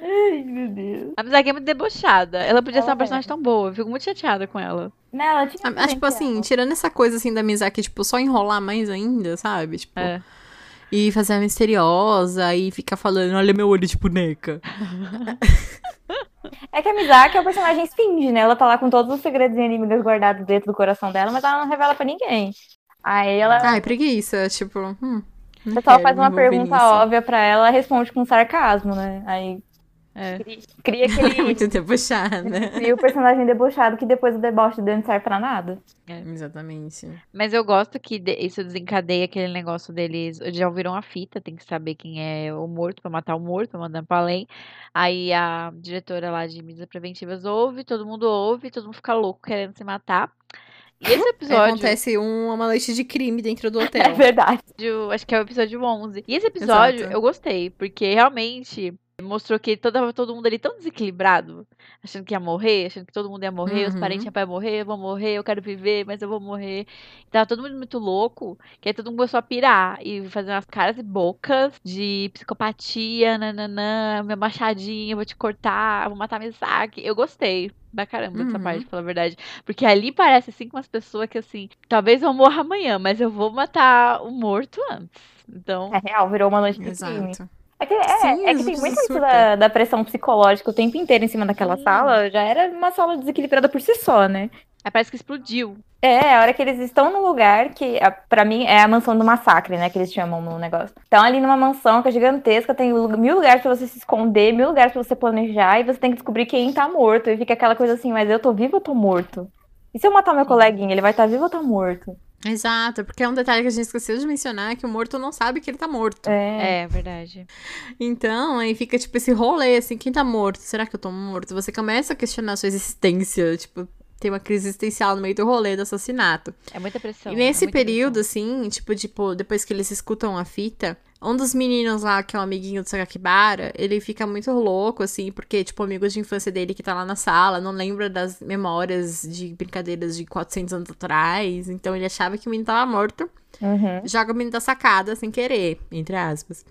Speaker 3: Ai, meu Deus.
Speaker 1: A Misaki é muito debochada. Ela podia ser
Speaker 3: Ela
Speaker 1: uma personagem tão boa. Eu fico muito chateada com ela.
Speaker 3: Não, ela tinha
Speaker 2: Ah, tipo assim, tirando essa coisa, assim, da Mizaki, tipo, só enrolar mais ainda, sabe? Tipo,
Speaker 1: É.
Speaker 2: e fazer a misteriosa, e ficar falando, olha meu olho de boneca.
Speaker 3: É que a Mizaki é o personagem esfinge, né? Ela tá lá com todos os segredos inimigas guardados dentro do coração dela, mas ela não revela pra ninguém. Aí ela.
Speaker 2: Ai, preguiça, tipo, hum.
Speaker 3: O pessoal faz uma pergunta
Speaker 2: nisso.
Speaker 3: óbvia pra ela, responde com sarcasmo, né? Aí
Speaker 1: É.
Speaker 3: cria, cria aquele.
Speaker 2: Muito debochada.
Speaker 3: cria o personagem debochado que depois o deboche dele não serve pra nada.
Speaker 2: Exatamente.
Speaker 1: Mas eu gosto que de- isso desencadeia aquele negócio deles. Eles já ouviram a fita, tem que saber quem é o morto pra matar o morto, mandar pra além. Aí a diretora lá de medidas preventivas ouve, todo mundo ouve, todo mundo fica louco querendo se matar. E esse episódio,
Speaker 2: acontece um- uma noite de crime dentro do
Speaker 3: É
Speaker 2: hotel.
Speaker 3: verdade.
Speaker 1: acho que é o episódio 11. E esse episódio
Speaker 2: Exato.
Speaker 1: eu gostei, porque realmente mostrou que toda, todo mundo ali tão desequilibrado, achando que ia morrer, achando que todo mundo ia morrer, os
Speaker 2: Uhum.
Speaker 1: parentes iam morrer, eu vou morrer, eu quero viver, mas eu vou morrer. Tava todo mundo muito louco, que aí todo mundo começou a pirar e fazer umas caras e bocas de psicopatia, nananã, meu machadinho, eu vou te cortar, vou matar Misaki. Eu gostei pra caramba
Speaker 2: Uhum.
Speaker 1: parte, pra falar a verdade. Porque ali parece assim com umas pessoas que assim, talvez eu morra amanhã, mas eu vou matar o morto antes. Então,
Speaker 3: É real, virou uma noite de crime. É que, é,
Speaker 2: Sim,
Speaker 3: é que tem
Speaker 2: outros
Speaker 3: muito isso da, da pressão psicológica o tempo inteiro em cima daquela sala. Já era uma sala desequilibrada por si só, né?
Speaker 1: Aí parece que explodiu.
Speaker 3: É, a hora que eles estão num lugar que, a- pra mim, é a mansão do massacre, né? Que eles chamam no negócio. Estão ali numa mansão que é gigantesca, tem mil lugares pra você se esconder, mil lugares pra você planejar, e você tem que descobrir quem tá morto. E fica aquela coisa assim, mas eu tô vivo ou tô morto? E se eu matar meu coleguinha, ele vai estar vivo ou tá morto?
Speaker 2: Exato, porque é um detalhe que a gente esqueceu de mencionar, que o morto não sabe que ele tá morto.
Speaker 3: É.
Speaker 1: É, verdade.
Speaker 2: Então, aí fica, tipo, esse rolê, assim, quem tá morto? Será que eu tô morto? Você começa a questionar a sua existência, tipo, tem uma crise existencial no meio do rolê do assassinato.
Speaker 1: É muita pressão.
Speaker 2: E nesse
Speaker 1: é
Speaker 2: período,
Speaker 1: pressão.
Speaker 2: assim, tipo, tipo, depois que eles escutam a fita, um dos meninos lá, que é um amiguinho do Sakakibara, ele fica muito louco, assim, porque, tipo, o amigo de infância dele que tá lá na sala não lembra das memórias de brincadeiras de 400 anos atrás, então ele achava que o menino tava morto,
Speaker 3: Uhum.
Speaker 2: joga o menino da sacada sem querer, entre aspas.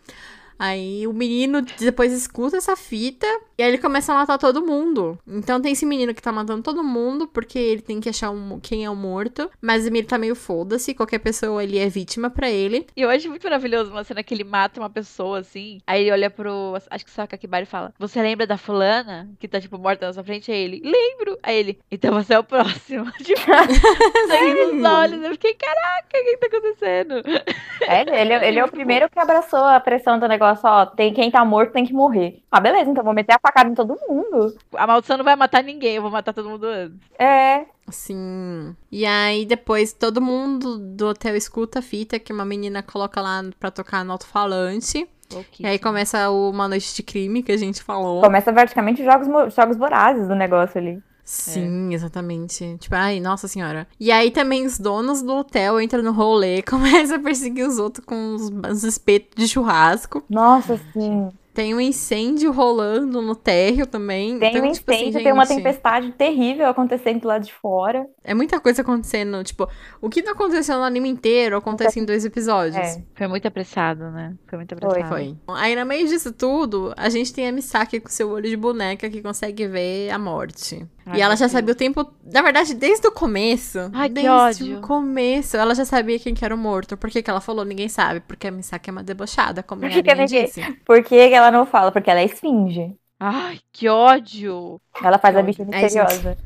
Speaker 2: Aí o menino depois escuta essa fita e aí ele começa a matar todo mundo. Então tem esse menino que tá matando todo mundo porque ele tem que achar um- quem é o morto. Mas o menino tá meio foda-se, qualquer pessoa ali é vítima pra ele.
Speaker 1: E eu acho muito maravilhoso uma cena que ele mata uma pessoa, assim. Aí ele olha pro. Acho que o Sakakibara e fala: Você lembra da fulana que tá, tipo, morta na sua frente? Aí ele: Lembro. Aí ele: Então você é o próximo. tipo, sangue nos olhos. Eu fiquei: Caraca, o que tá acontecendo?
Speaker 3: É, ele, ele é o primeiro que abraçou a pressão do negócio, ó, tem, quem tá morto tem que morrer. Ah, beleza, então vou meter a facada em todo mundo.
Speaker 1: A maldição não vai matar ninguém, eu vou matar todo mundo antes.
Speaker 3: É,
Speaker 2: Sim. E aí depois todo mundo do hotel escuta a fita que uma menina coloca lá pra tocar no alto-falante. E aí começa o Uma Noite de Crime que a gente falou.
Speaker 3: começa praticamente jogos, jogos vorazes do negócio ali.
Speaker 2: Sim, exatamente. Tipo, ai, nossa senhora. E aí também os donos do hotel entram no rolê, começam a perseguir os outros com os, os espetos de churrasco.
Speaker 3: Nossa, sim.
Speaker 2: Tem um incêndio rolando no térreo também.
Speaker 3: Tem
Speaker 2: então,
Speaker 3: um
Speaker 2: tipo assim,
Speaker 3: incêndio, tem uma
Speaker 2: gente,
Speaker 3: tempestade terrível acontecendo do lado de fora.
Speaker 2: É muita coisa acontecendo. Tipo, o que não aconteceu no anime inteiro acontece em dois episódios.
Speaker 3: É.
Speaker 1: Foi muito apressado, né? Foi muito
Speaker 3: Foi,
Speaker 1: apressado.
Speaker 2: Foi. Aí, no meio disso tudo, a gente tem a Misaki com seu olho de boneca que consegue ver a morte.
Speaker 1: Ai,
Speaker 2: e ela já sabia o tempo. Na verdade, desde o começo.
Speaker 1: Ai, que
Speaker 2: desde
Speaker 1: ódio.
Speaker 2: o começo, ela já sabia quem que era o morto. Por que, que ela falou? Ninguém sabe. Porque a Misaki é uma debochada, como a
Speaker 3: Por que que
Speaker 2: disse.
Speaker 3: Por que ela não fala? Porque ela é esfinge.
Speaker 1: Ai, que ódio.
Speaker 3: Ela faz a
Speaker 1: Que
Speaker 3: bicha
Speaker 2: ódio. É,
Speaker 3: misteriosa.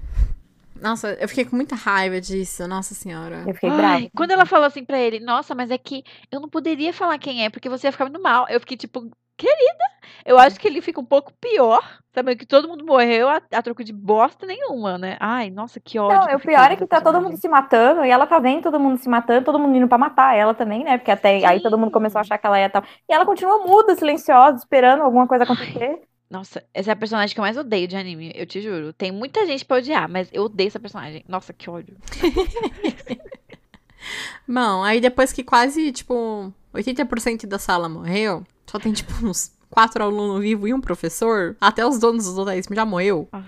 Speaker 2: Nossa, eu fiquei com muita raiva disso. Nossa senhora.
Speaker 3: Eu fiquei
Speaker 1: Ai,
Speaker 3: brava.
Speaker 1: Quando ela falou assim pra ele, nossa, mas é que eu não poderia falar quem é, porque você ia ficar muito mal. Eu fiquei tipo, querida, eu acho que ele fica um pouco pior, sabendo que todo mundo morreu a, a troco de bosta nenhuma, né? Ai, nossa, que ódio.
Speaker 3: Não,
Speaker 1: que
Speaker 3: o pior é que tá todo mundo se matando e ela tá vendo todo mundo se matando, todo mundo indo pra matar ela também, né? Porque até aí todo mundo começou a achar que ela ia tal. E ela continua muda, silenciosa, esperando alguma coisa acontecer.
Speaker 1: Nossa, essa é a personagem que eu mais odeio de anime, eu te juro. Tem muita gente pra odiar, mas eu odeio essa personagem. Nossa, que ódio.
Speaker 2: Bom, aí depois que quase, tipo, 80% da sala morreu, só tem, tipo, uns quatro alunos vivos e um professor. Até os donos dos hotéis já morreu.
Speaker 1: Nossa.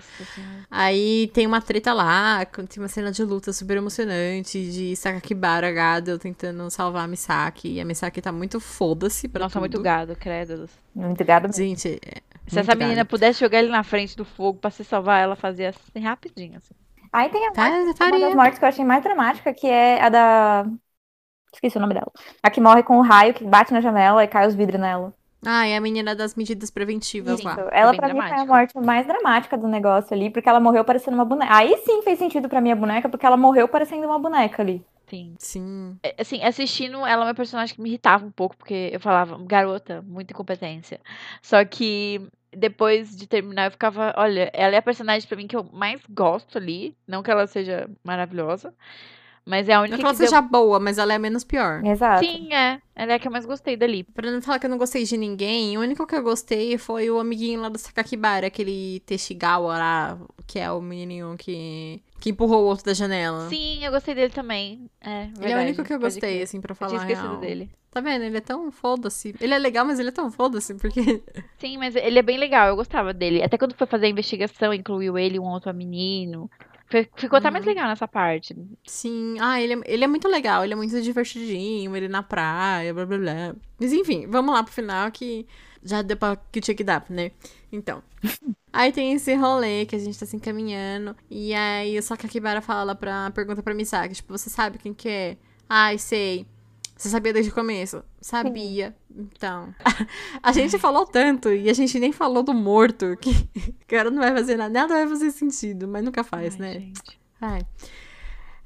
Speaker 2: Aí tem uma treta lá, tem uma cena de luta super emocionante de Sakakibara Gado tentando salvar a Misaki. E a Misaki tá muito foda-se pra
Speaker 1: Nossa,
Speaker 2: tudo.
Speaker 1: muito gado, credo.
Speaker 3: Muito gado mesmo.
Speaker 2: Gente, é
Speaker 1: Se
Speaker 2: muito
Speaker 1: essa menina
Speaker 2: gado.
Speaker 1: pudesse jogar ele na frente do fogo pra se salvar, ela fazia assim rapidinho. Assim.
Speaker 3: Aí tem a
Speaker 2: Tá,
Speaker 3: morte, uma
Speaker 2: faria.
Speaker 3: das mortes que eu achei mais dramática, que é a da. Esqueci o nome dela. A que morre com o raio que bate na janela e cai os vidros nela.
Speaker 2: Ah, é a menina das medidas preventivas
Speaker 1: Sim.
Speaker 2: lá.
Speaker 3: Isso. Ela,
Speaker 1: bem
Speaker 3: pra mim, foi a morte mais dramática do negócio ali, porque ela morreu parecendo uma boneca. Aí sim fez sentido pra mim a boneca, porque ela morreu parecendo uma boneca ali.
Speaker 1: Sim.
Speaker 2: Sim.
Speaker 1: É, Assim, assistindo, ela é uma personagem que me irritava um pouco, porque eu falava, garota, muita incompetência. Só que depois de terminar, eu ficava, olha, ela é a personagem pra mim que eu mais gosto ali. Não que ela seja maravilhosa, mas é a única
Speaker 2: Não que ela
Speaker 1: que deu-
Speaker 2: seja boa, mas ela é menos pior.
Speaker 3: Exato.
Speaker 1: Sim, é. Ela é a que eu mais gostei dali.
Speaker 2: Pra não falar que eu não gostei de ninguém, o único que eu gostei foi o amiguinho lá do Sakakibara, aquele Teshigawa lá, que é o menininho que, que empurrou o outro da janela.
Speaker 1: Sim, eu gostei dele também. É,
Speaker 2: Ele é o
Speaker 1: verdade,
Speaker 2: único que eu gostei,
Speaker 1: crer.
Speaker 2: assim, pra
Speaker 1: Eu
Speaker 2: falar
Speaker 1: tinha
Speaker 2: a
Speaker 1: esquecido
Speaker 2: real.
Speaker 1: dele.
Speaker 2: Tá vendo? Ele é tão foda-se. Ele é legal, mas ele é tão foda-se, porque...
Speaker 1: Sim, mas ele é bem legal, eu gostava dele. Até quando foi fazer a investigação, incluiu ele e um outro menino. Ficou até mais
Speaker 2: Uhum.
Speaker 1: legal nessa parte.
Speaker 2: Sim, ah, ele é, ele é muito legal, ele é muito divertidinho, ele na praia, blá blá blá. Mas enfim, vamos lá pro final que já deu pra que tinha que dar, né? Então. Aí tem esse rolê que a gente tá se encaminhando. E aí o Sakakibara fala pra. pergunta pra Misaki, tipo, você sabe quem que é? Ai, sei. Você sabia desde o começo? Sabia. Então. A gente falou tanto e a gente nem falou do morto, que cara não vai fazer nada, nada vai fazer sentido, mas nunca faz,
Speaker 1: Ai,
Speaker 2: né?
Speaker 1: gente.
Speaker 2: Ai.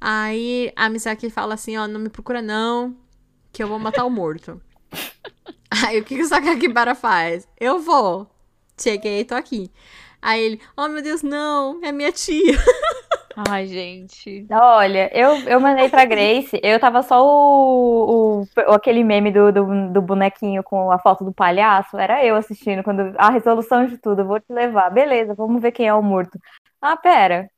Speaker 2: Aí a Misaki fala assim, ó, não me procura não, que eu vou matar o morto. Aí o que, que o Sakakibara faz? Eu vou. Cheguei, tô aqui. Aí ele, oh meu Deus, não, é minha tia.
Speaker 1: Ai, gente.
Speaker 3: Olha, eu, eu mandei pra Grace, eu tava só o, o- aquele meme do, do, do bonequinho com a foto do palhaço, era eu assistindo, quando a resolução de tudo, eu vou te levar, beleza, vamos ver quem é o morto. Ah, pera,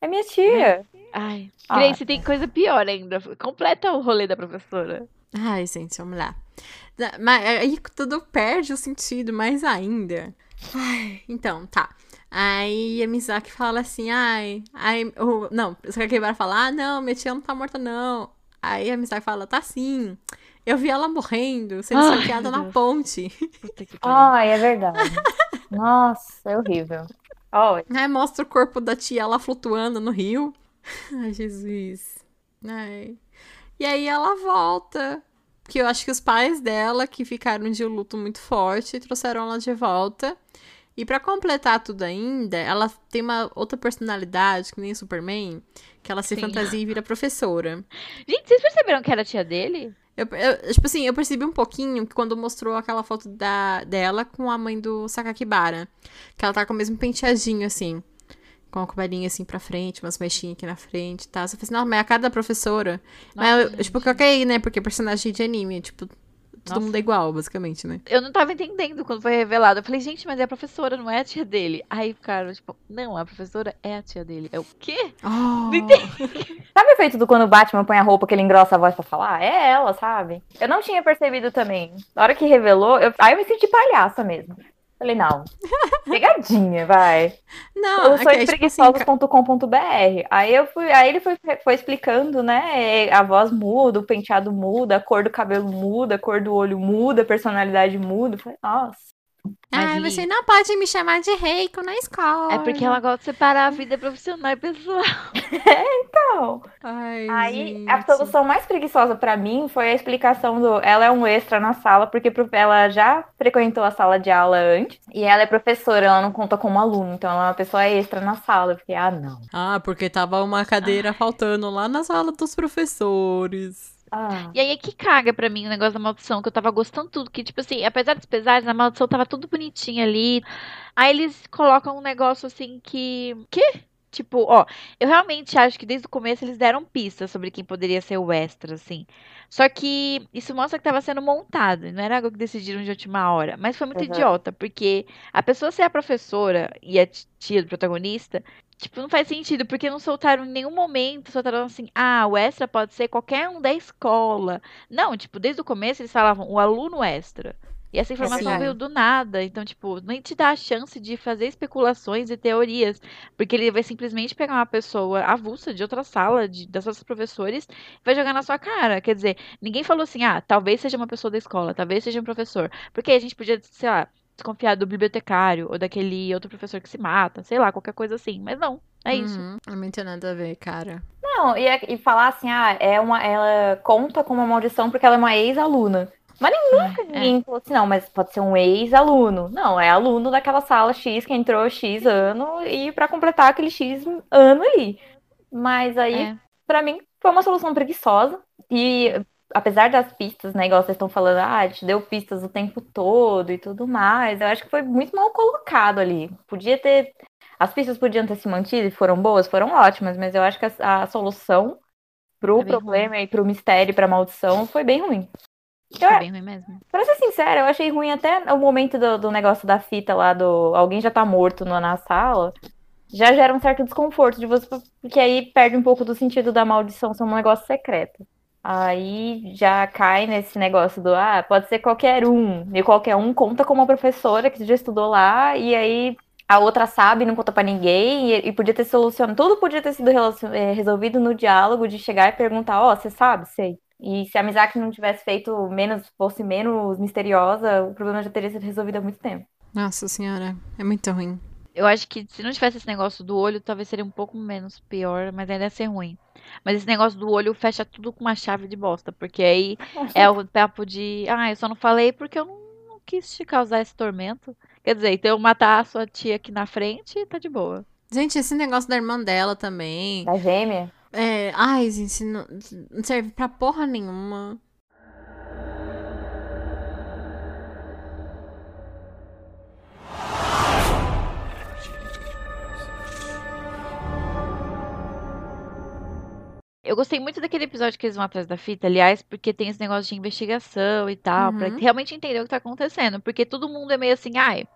Speaker 3: é minha tia.
Speaker 1: Ai.
Speaker 3: Ah.
Speaker 1: Grace, tem coisa pior ainda. Completa o rolê da professora.
Speaker 2: Ai, gente, vamos lá. Mas aí tudo perde o sentido mais ainda. Ai, então, tá. Aí a Misaki fala assim, ai, ai, o, não, Sakakibara fala, ah, não, minha tia não tá morta, não. Aí a Misaki fala, tá sim. Eu vi ela morrendo, sendo
Speaker 1: Ai,
Speaker 2: saqueada na
Speaker 1: Deus.
Speaker 2: ponte.
Speaker 3: Ai, é verdade. Nossa, é horrível. Olha,
Speaker 2: Aí mostra o corpo da tia lá flutuando no rio. Ai, Jesus. Ai. E aí ela volta. Porque eu acho que os pais dela, que ficaram de um luto muito forte, trouxeram ela de volta. E pra completar tudo ainda, ela tem uma outra personalidade, que nem Superman, que ela se
Speaker 1: Sim.
Speaker 2: fantasia e vira professora.
Speaker 1: Gente, vocês perceberam que era a tia dele?
Speaker 2: Eu, eu- tipo assim, eu percebi um pouquinho que quando mostrou aquela foto da, dela com a mãe do Sakakibara. Que ela tá com o mesmo penteadinho, assim. Com a cobarinha assim pra frente, umas mechinhas aqui na frente e tal. Você fez, não, mas é a cara da professora. mas, eu,
Speaker 1: Nossa,
Speaker 2: tipo,
Speaker 1: gente.
Speaker 2: ok, né? Porque personagem de anime, tipo, todo
Speaker 1: Nossa.
Speaker 2: mundo é igual, basicamente, né?
Speaker 1: Eu não tava entendendo quando foi revelado. Eu falei, gente, mas é a professora, não é a tia dele. Aí, cara, tipo, não, a professora é a tia dele. É o quê?
Speaker 2: Oh,
Speaker 3: sabe o efeito do quando o Batman põe a roupa que ele engrossa a voz pra falar? É ela, sabe? Eu não tinha percebido também. Na hora que revelou, eu- aí eu me senti palhaça mesmo. Falei, não. Pegadinha, vai.
Speaker 2: não,
Speaker 3: Eu
Speaker 2: é
Speaker 3: sou
Speaker 2: é, tipo assim.
Speaker 3: Aí eu fui, aí ele foi, foi explicando, né? A voz muda, o penteado muda, a cor do cabelo muda, a cor do olho muda, a personalidade muda. Eu Falei, nossa.
Speaker 2: Ai,
Speaker 1: Mas
Speaker 2: você
Speaker 1: e-
Speaker 2: não pode me chamar de Reiko na escola.
Speaker 1: É porque ela gosta de separar a vida profissional e pessoal.
Speaker 3: Então,
Speaker 2: Ai,
Speaker 3: aí a
Speaker 2: gente.
Speaker 3: solução mais preguiçosa pra mim foi a explicação do ela é um extra na sala, porque ela já frequentou a sala de aula antes e ela é professora, ela não conta como aluno, então ela é uma pessoa extra na sala. Eu fiquei, ah, não.
Speaker 2: Ah, porque tava uma cadeira faltando lá na sala dos professores.
Speaker 3: Ah.
Speaker 1: E aí é que caga pra mim o negócio da maldição, que eu tava gostando tudo, que tipo assim, apesar dos pesares, a maldição tava tudo bonitinho ali. Aí eles colocam um negócio assim que. Que? Tipo, ó, eu realmente acho que desde o começo eles deram pistas sobre quem poderia ser o extra, assim. Só que isso mostra que tava sendo montado, não era algo que decidiram de última hora. Mas foi muito
Speaker 3: Uhum.
Speaker 1: idiota, porque a pessoa ser a professora e a tia do protagonista, tipo, não faz sentido, porque não soltaram em nenhum momento, soltaram assim, ah, o extra pode ser qualquer um da escola. Não, tipo, desde o começo eles falavam o aluno extra. E essa informação
Speaker 3: verdade.
Speaker 1: veio do nada. Então, tipo, nem te dá a chance de fazer especulações e teorias. Porque ele vai simplesmente pegar uma pessoa avulsa de outra sala, de, das outros professores, e vai jogar na sua cara. Quer dizer, ninguém falou assim, ah, talvez seja uma pessoa da escola, talvez seja um professor. Porque a gente podia, sei lá, desconfiar do bibliotecário ou daquele outro professor que se mata, sei lá, qualquer coisa assim. Mas não, é isso.
Speaker 2: Uhum, Não tem nada a ver, cara.
Speaker 3: Não, e, é- e falar assim, ah, é uma, ela conta como uma maldição porque ela é uma ex-aluna. Mas nem nunca
Speaker 1: É.
Speaker 3: ninguém falou assim, não, mas pode ser um ex-aluno. Não, é aluno daquela sala X que entrou X ano e pra completar aquele X ano ali. Mas aí,
Speaker 1: É.
Speaker 3: pra mim, foi uma solução preguiçosa. E apesar das pistas, né, igual vocês estão falando, ah, te deu pistas o tempo todo e tudo mais, eu acho que foi muito mal colocado ali. Podia ter. As pistas podiam ter se mantido e foram boas, foram ótimas, mas eu acho que a, a solução pro
Speaker 1: Foi bem
Speaker 3: problema e pro mistério e pra maldição foi bem ruim.
Speaker 1: Foi
Speaker 3: Eu-
Speaker 1: bem ruim mesmo.
Speaker 3: Pra ser sincera, eu achei ruim até o momento do, do negócio da fita lá do alguém já tá morto no- na sala. Já gera um certo desconforto de você, porque aí perde um pouco do sentido da maldição ser um negócio secreto. Aí já cai nesse negócio do, ah, pode ser qualquer um. E qualquer um conta como uma professora que já estudou lá, e aí a outra sabe não conta pra ninguém, e, e podia ter solucionado. Tudo podia ter sido eh, resolvido no diálogo de chegar e perguntar, ó, você sabe? Sei. E se a Mizaki não tivesse feito menos, fosse menos misteriosa, o problema já teria sido resolvido há muito tempo.
Speaker 2: Nossa senhora, é muito ruim.
Speaker 1: Eu acho que se não tivesse esse negócio do olho, talvez seria um pouco menos pior, mas ainda ia ser ruim. Mas esse negócio do olho fecha tudo com uma chave de bosta, porque aí é o papo de, ah, eu só não falei porque eu não, não quis te causar esse tormento. Quer dizer, então eu matar a sua tia aqui na frente, tá de boa.
Speaker 2: Gente, esse negócio da irmã dela também.
Speaker 3: Da gêmea.
Speaker 2: É, ai, gente, não, não serve pra porra nenhuma.
Speaker 1: Eu gostei muito daquele episódio que eles vão atrás da fita, aliás, porque tem esse negócio de investigação e tal, pra
Speaker 2: Uhum.
Speaker 1: realmente entender o que tá acontecendo. Porque todo mundo é meio assim, ai,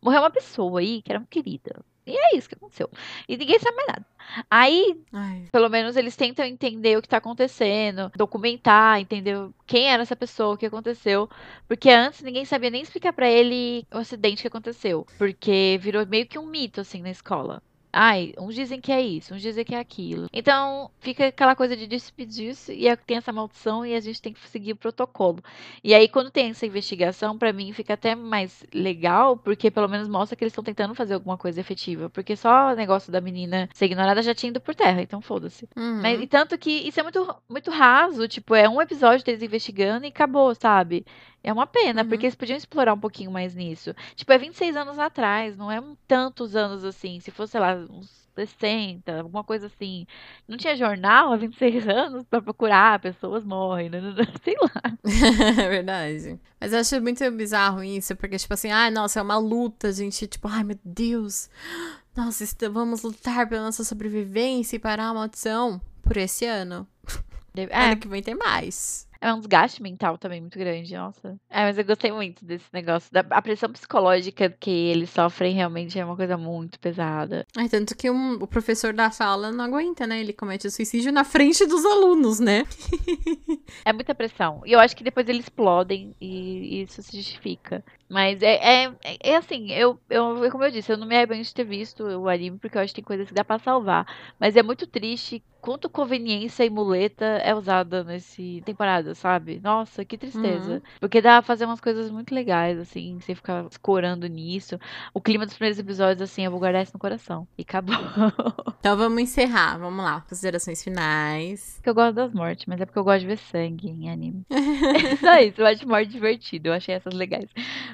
Speaker 1: morreu uma pessoa aí que era muito querida. E é isso que aconteceu. E ninguém sabe mais nada. Aí,
Speaker 2: Ai,
Speaker 1: pelo menos, eles tentam entender o que tá acontecendo, documentar, entender quem era essa pessoa, o que aconteceu. Porque antes ninguém sabia nem explicar pra ele o acidente que aconteceu. Porque virou meio que um mito, assim, na escola. Ai, uns dizem que é isso, uns dizem que é aquilo. Então, fica aquela coisa de despedir-se e tem essa maldição e a gente tem que seguir o protocolo. E aí, quando tem essa investigação, pra mim fica até mais legal, porque pelo menos mostra que eles estão tentando fazer alguma coisa efetiva. Porque só o negócio da menina ser ignorada já tinha ido por terra, então foda-se.
Speaker 2: uhum.
Speaker 1: Mas, e tanto que isso é muito, muito raso, tipo, é um episódio deles investigando e acabou, sabe? É uma pena,
Speaker 2: Uhum.
Speaker 1: porque eles podiam explorar um pouquinho mais nisso. Tipo, é 26 anos atrás, não é um tantos anos assim. Se fosse, sei lá, uns 60, alguma coisa assim. Não tinha jornal há 26 anos pra procurar, pessoas morrem, né? sei lá.
Speaker 2: É verdade. Mas eu acho muito bizarro isso, porque, tipo assim, ai, nossa, é uma luta, gente. Tipo, ai, meu Deus. Nossa, vamos lutar pela nossa sobrevivência e parar a maldição por esse ano.
Speaker 1: Deve-
Speaker 2: Ano
Speaker 1: É,
Speaker 2: que vem tem mais.
Speaker 1: É um desgaste mental também muito grande, nossa. É, mas eu gostei muito desse negócio. Da, a pressão psicológica que eles sofrem realmente é uma coisa muito pesada.
Speaker 2: Ai, tanto que um- o professor da sala não aguenta, né? Ele comete o suicídio na frente dos alunos, né?
Speaker 1: É muita pressão. E eu acho que depois eles explodem e isso se justifica. Mas é, é, é assim, eu, eu, como eu disse, eu não me arrependo de ter visto o anime, porque eu acho que tem coisas que dá pra salvar. Mas é muito triste quanto conveniência e muleta é usada nesse temporada, sabe? Nossa, que tristeza.
Speaker 2: Uhum.
Speaker 1: Porque dá pra fazer umas coisas muito legais, assim, sem ficar escorando nisso. O clima dos primeiros episódios, assim, eu vou guardar isso no coração. E acabou.
Speaker 2: Então vamos encerrar. Vamos lá. Considerações finais.
Speaker 1: Porque eu gosto das mortes, mas é porque eu gosto de ver sangue em anime. É Só isso, eu acho morte divertido, eu achei essas legais.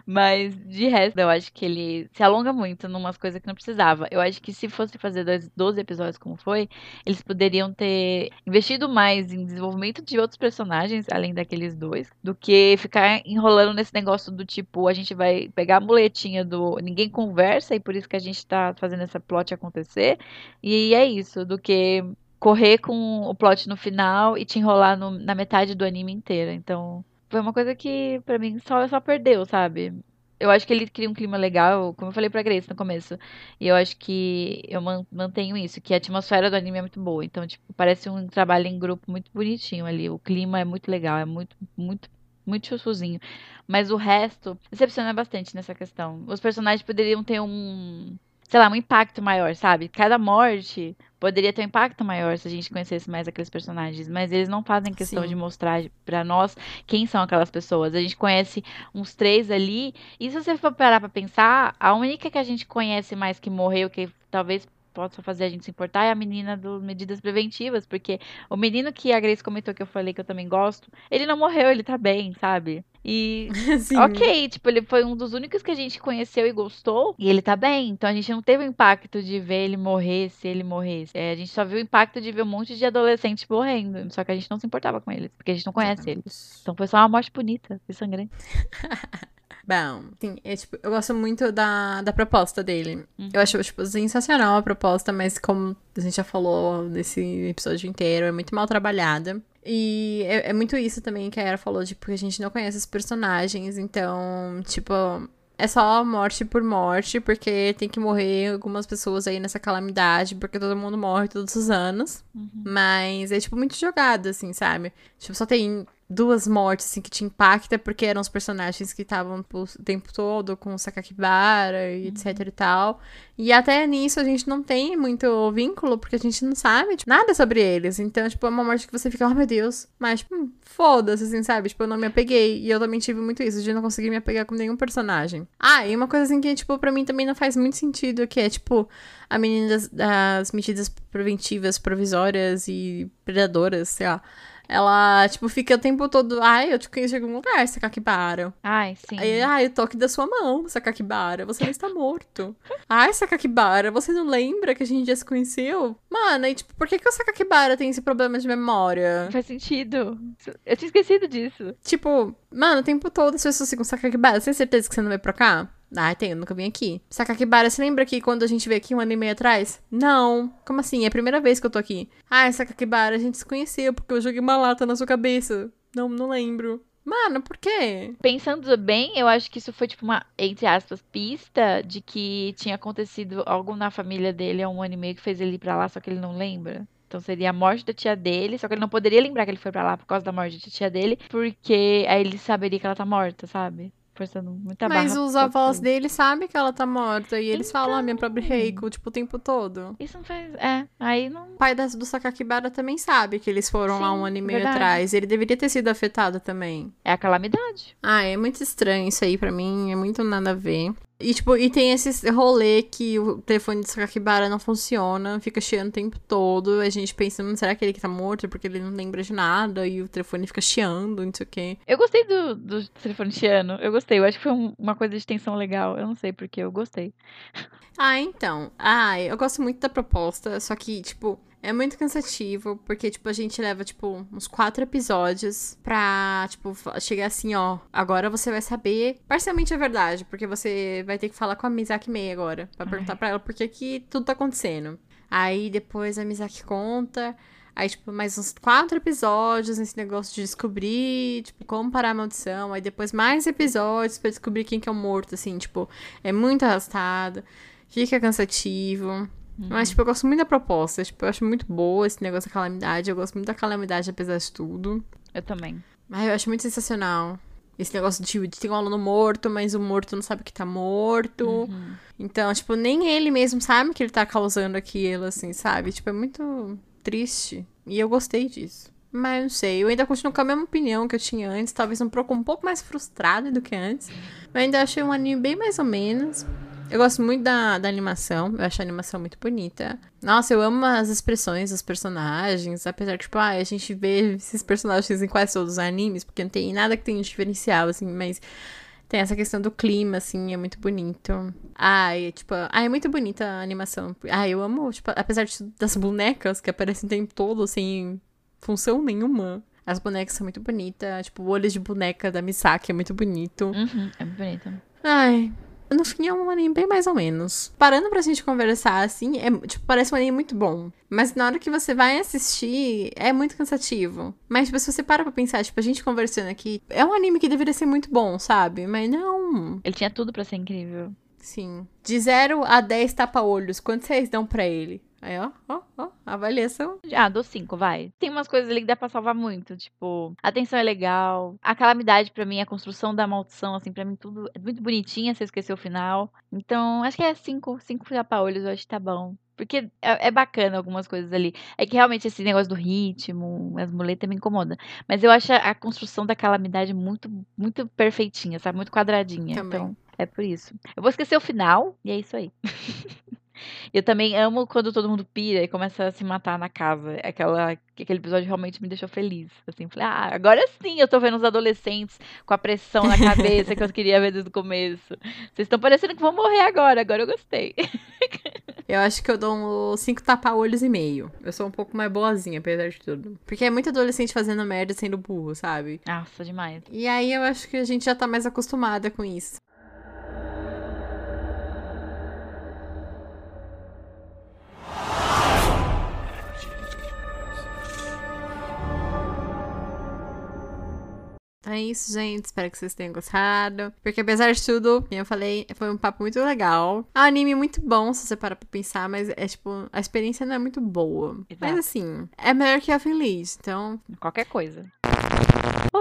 Speaker 1: Mas de resto, eu acho que ele se alonga muito numas coisas que não precisava. Eu acho que se fosse fazer dois, 12 episódios como foi, eles poderiam ter investido mais em desenvolvimento de outros personagens, além daqueles dois, do que ficar enrolando nesse negócio do tipo, a gente vai pegar a muletinha do ninguém conversa e por isso que a gente tá fazendo essa plot acontecer. E é isso, do que correr com o plot no final e te enrolar no- na metade do anime inteiro. Então, foi uma coisa que pra mim só, só perdeu, sabe? Eu acho que ele cria um clima legal, como eu falei pra Grace no começo. E eu acho que eu man- mantenho isso, que a atmosfera do anime é muito boa. Então, tipo, parece um trabalho em grupo muito bonitinho ali. O clima é muito legal, é muito, muito, muito chuchuzinho. Mas o resto decepciona bastante nessa questão. Os personagens poderiam ter um, sei lá, um impacto maior, sabe? Cada morte poderia ter um impacto maior se a gente conhecesse mais aqueles personagens, mas eles não fazem questão
Speaker 2: Sim.
Speaker 1: de mostrar pra nós quem são aquelas pessoas. A gente conhece uns três ali, e se você for parar pra pensar, a única que a gente conhece mais que morreu, que talvez possa fazer a gente se importar, é a menina do Medidas Preventivas, porque o menino que a Grace comentou que eu falei que eu também gosto, ele não morreu, ele tá bem, sabe? E
Speaker 2: Sim.
Speaker 1: Ok, tipo, ele foi um dos únicos que a gente conheceu e gostou, e ele tá bem. Então a gente não teve o impacto de ver ele morrer se ele morresse. É, a gente só viu o impacto de ver um monte de adolescentes morrendo. Só que a gente não se importava com eles, porque a gente não conhece eles. Então foi só uma morte bonita e sangrenta.
Speaker 2: Bom, sim, é, tipo, eu gosto muito da, da proposta dele.
Speaker 1: Uhum.
Speaker 2: Eu acho, tipo, sensacional a proposta, mas como a gente já falou nesse episódio inteiro, é muito mal trabalhada. E é, é muito isso também que a Era falou, de porque a gente não conhece os personagens, então, tipo, é só morte por morte, porque tem que morrer algumas pessoas aí nessa calamidade, porque todo mundo morre todos os anos.
Speaker 1: Uhum.
Speaker 2: Mas é, tipo, muito jogado, assim, sabe? Tipo, só tem duas mortes, assim, que te impacta, porque eram os personagens que estavam o tempo todo com o Sakakibara e etc e tal. E até nisso a gente não tem muito vínculo, porque a gente não sabe, tipo, nada sobre eles. Então, tipo, é uma morte que você fica, oh meu Deus. Mas, tipo, hum, foda-se, assim, sabe? Tipo, eu não me apeguei. E eu também tive muito isso, de não conseguir me apegar com nenhum personagem. Ah, e uma coisa assim que, tipo, pra mim também não faz muito sentido, que é, tipo, a menina das, das medidas preventivas, provisórias e predadoras, sei lá. Ela, tipo, fica o tempo todo, ai, eu te conheço em algum lugar, Sakakibara.
Speaker 1: Ai, sim.
Speaker 2: Aí, ai, o toque da sua mão, Sakakibara, você não está morto. ai, Sakakibara, você não lembra que a gente já se conheceu? Mano, e tipo, por que, que o Sakakibara tem esse problema de memória?
Speaker 1: Não faz sentido. Eu tinha esquecido disso.
Speaker 2: Tipo, mano, o tempo todo as pessoas ficam, Sakakibara, você tem certeza que você não veio pra cá? Ah, tem, eu nunca vim aqui. Sakakibara, você lembra que quando a gente veio aqui um ano e meio atrás? Não. Como assim? É a primeira vez que eu tô aqui. Ah, Sakakibara, a gente se conheceu porque eu joguei uma lata na sua cabeça. Não, não lembro. Mano, por quê?
Speaker 1: Pensando bem, eu acho que isso foi tipo uma, entre aspas, pista de que tinha acontecido algo na família dele há um ano e meio que fez ele ir pra lá, só que ele não lembra. Então seria a morte da tia dele, só que ele não poderia lembrar que ele foi pra lá por causa da morte da tia dele, porque aí ele saberia que ela tá morta, sabe? Forçando muita barra.
Speaker 2: Mas os avós dele sabem que ela tá morta. E eles falam, ah, minha
Speaker 1: Então.
Speaker 2: pobre Reiko, tipo, o tempo todo.
Speaker 1: Isso não faz. É, aí não.
Speaker 2: O pai das- do Sakakibara também sabe que eles foram lá
Speaker 1: Sim,
Speaker 2: um ano e meio
Speaker 1: verdade.
Speaker 2: atrás. Ele deveria ter sido afetado também.
Speaker 1: É a calamidade.
Speaker 2: Ah, é muito estranho isso aí pra mim, é muito nada a ver. E, tipo, e tem esse rolê que o telefone de Sakakibara não funciona, fica chiando o tempo todo. A gente pensa, "Hum, será que ele que tá morto? Porque ele não lembra de nada e o telefone fica chiando, não sei o quê.
Speaker 1: Eu gostei do, do telefone chiano. Eu gostei. Eu acho que foi um- uma coisa de tensão legal. Eu não sei porque eu gostei.
Speaker 2: Ah, então. Ah, eu gosto muito da proposta, só que, tipo, é muito cansativo, porque, tipo, a gente leva, tipo, uns quatro episódios pra, tipo, chegar assim, ó. Agora você vai saber parcialmente a verdade, porque você vai ter que falar com a Misaki Mei agora, pra perguntar pra ela por que que tudo tá acontecendo. Aí depois a Misaki conta. Aí, tipo, mais uns quatro episódios nesse negócio de descobrir, tipo, como parar a maldição. Aí depois mais episódios pra descobrir quem que é o morto, assim, tipo, é muito arrastado. Fica cansativo. Mas, tipo, eu gosto muito da proposta. Tipo, eu acho muito boa esse negócio da calamidade. Eu gosto muito da calamidade, apesar de tudo.
Speaker 1: Eu também.
Speaker 2: Mas eu acho muito sensacional. Esse negócio de, de ter um aluno morto, mas o morto não sabe que tá morto.
Speaker 1: Uhum.
Speaker 2: Então, tipo, nem ele mesmo sabe que ele tá causando aquilo, assim, sabe? Tipo, é muito triste. E eu gostei disso. Mas não sei, eu ainda continuo com a mesma opinião que eu tinha antes, talvez um pouco, um pouco mais frustrada do que antes. Mas ainda achei um anime bem mais ou menos. Eu gosto muito da, da animação, eu acho a animação muito bonita. Nossa, eu amo as expressões dos personagens, apesar que, tipo, ah, a gente vê esses personagens em quase todos os animes, porque não tem nada que tenha um diferencial, assim, mas tem essa questão do clima, assim, é muito bonito. Ai, tipo, ai, é muito bonita a animação. Ai, eu amo, tipo, apesar de, das bonecas que aparecem o tempo todo sem função nenhuma. As bonecas são muito bonitas. Tipo, o olho de boneca da Misaki é muito bonito.
Speaker 1: Uhum, é muito bonito.
Speaker 2: Ai. No fim é um anime bem mais ou menos. Parando pra gente conversar, assim, é, tipo, parece um anime muito bom. Mas na hora que você vai assistir, é muito cansativo. Mas, tipo, se você para pra pensar, tipo, a gente conversando aqui, é um anime que deveria ser muito bom, sabe? Mas não.
Speaker 1: Ele tinha tudo pra ser incrível.
Speaker 2: Sim. De 0 a 10 tapa-olhos, quanto vocês dão pra ele? Aí, ó, ó, ó, avaliação.
Speaker 1: Ah, dou cinco, vai. Tem umas coisas ali que dá pra salvar muito, tipo, a atenção é legal, a calamidade pra mim, a construção da maldição, assim, pra mim tudo é muito bonitinha, você esqueceu o final. Então, acho que é cinco, cinco olhos eu acho que tá bom. Porque é, é bacana algumas coisas ali. É que realmente esse negócio do ritmo, as muletas me incomoda. Mas eu acho a, a construção da calamidade muito, muito perfeitinha, sabe? Muito quadradinha.
Speaker 2: Também.
Speaker 1: Então, é por isso. Eu vou esquecer o final, e é isso aí. Eu também amo quando todo mundo pira e começa a se matar na casa. Aquela, aquele episódio realmente me deixou feliz. Assim, falei, ah, agora sim eu tô vendo os adolescentes com a pressão na cabeça que eu queria ver desde o começo. Vocês estão parecendo que vão morrer agora, agora eu gostei.
Speaker 2: Eu acho que eu dou 5 tapa-olhos e meio. Eu sou um pouco mais boazinha, apesar de tudo. Porque é muito adolescente fazendo merda sendo burro, sabe?
Speaker 1: Nossa, demais.
Speaker 2: E aí eu acho que a gente já tá mais acostumada com isso. É isso, gente. Espero que vocês tenham gostado. Porque apesar de tudo, como eu falei, foi um papo muito legal. É um anime muito bom, se você parar pra pensar, mas é tipo, a experiência não é muito boa.
Speaker 1: Exato.
Speaker 2: Mas assim, é melhor que Elfen Lied, então
Speaker 1: Qualquer coisa.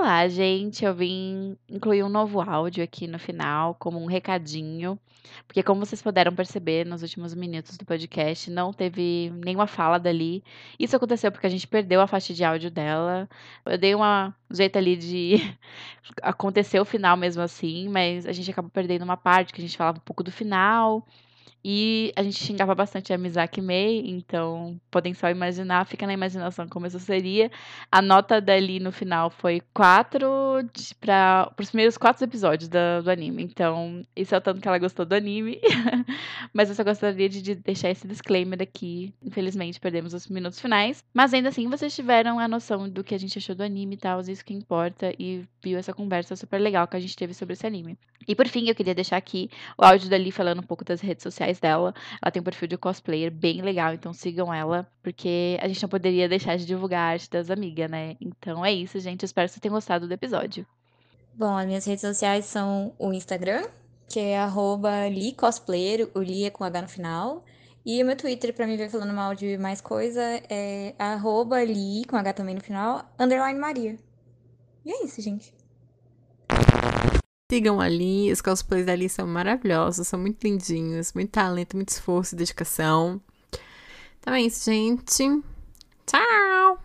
Speaker 1: Falar, gente. Eu vim incluir um novo áudio aqui no final, como um recadinho. Porque, como vocês puderam perceber nos últimos minutos do podcast, não teve nenhuma fala dali. Isso aconteceu porque a gente perdeu a faixa de áudio dela. Eu dei uma um jeito ali de acontecer o final mesmo assim, mas a gente acabou perdendo uma parte que a gente falava um pouco do final. E a gente xingava bastante a Mizaki Mei, então podem só imaginar, fica na imaginação como isso seria. A nota dali no final foi 4 para os primeiros quatro episódios do, anime. Então, isso é o tanto que ela gostou do anime. Mas eu só gostaria de, de deixar esse disclaimer aqui. Infelizmente, perdemos os minutos finais. Mas ainda assim, vocês tiveram a noção do que a gente achou do anime e tal, isso que importa. E viu essa conversa super legal que a gente teve sobre esse anime. E por fim, eu queria deixar aqui o áudio dali falando um pouco das redes sociais dela. Ela tem um perfil de cosplayer bem legal, então sigam ela, porque a gente não poderia deixar de divulgar a arte das amigas, né? Então é isso, gente. Espero que vocês tenham gostado do episódio.
Speaker 4: Bom, as minhas redes sociais são o Instagram, que é arroba licosplayer, o Li é com H no final. E o meu Twitter, pra me ver falando mal de mais coisa, é arroba Li, com H também no final, underline Maria. E é isso, gente.
Speaker 2: Sigam ali, os cosplays dali são maravilhosos, são muito lindinhos, muito talento, muito esforço e dedicação. Então é isso, gente. Tchau!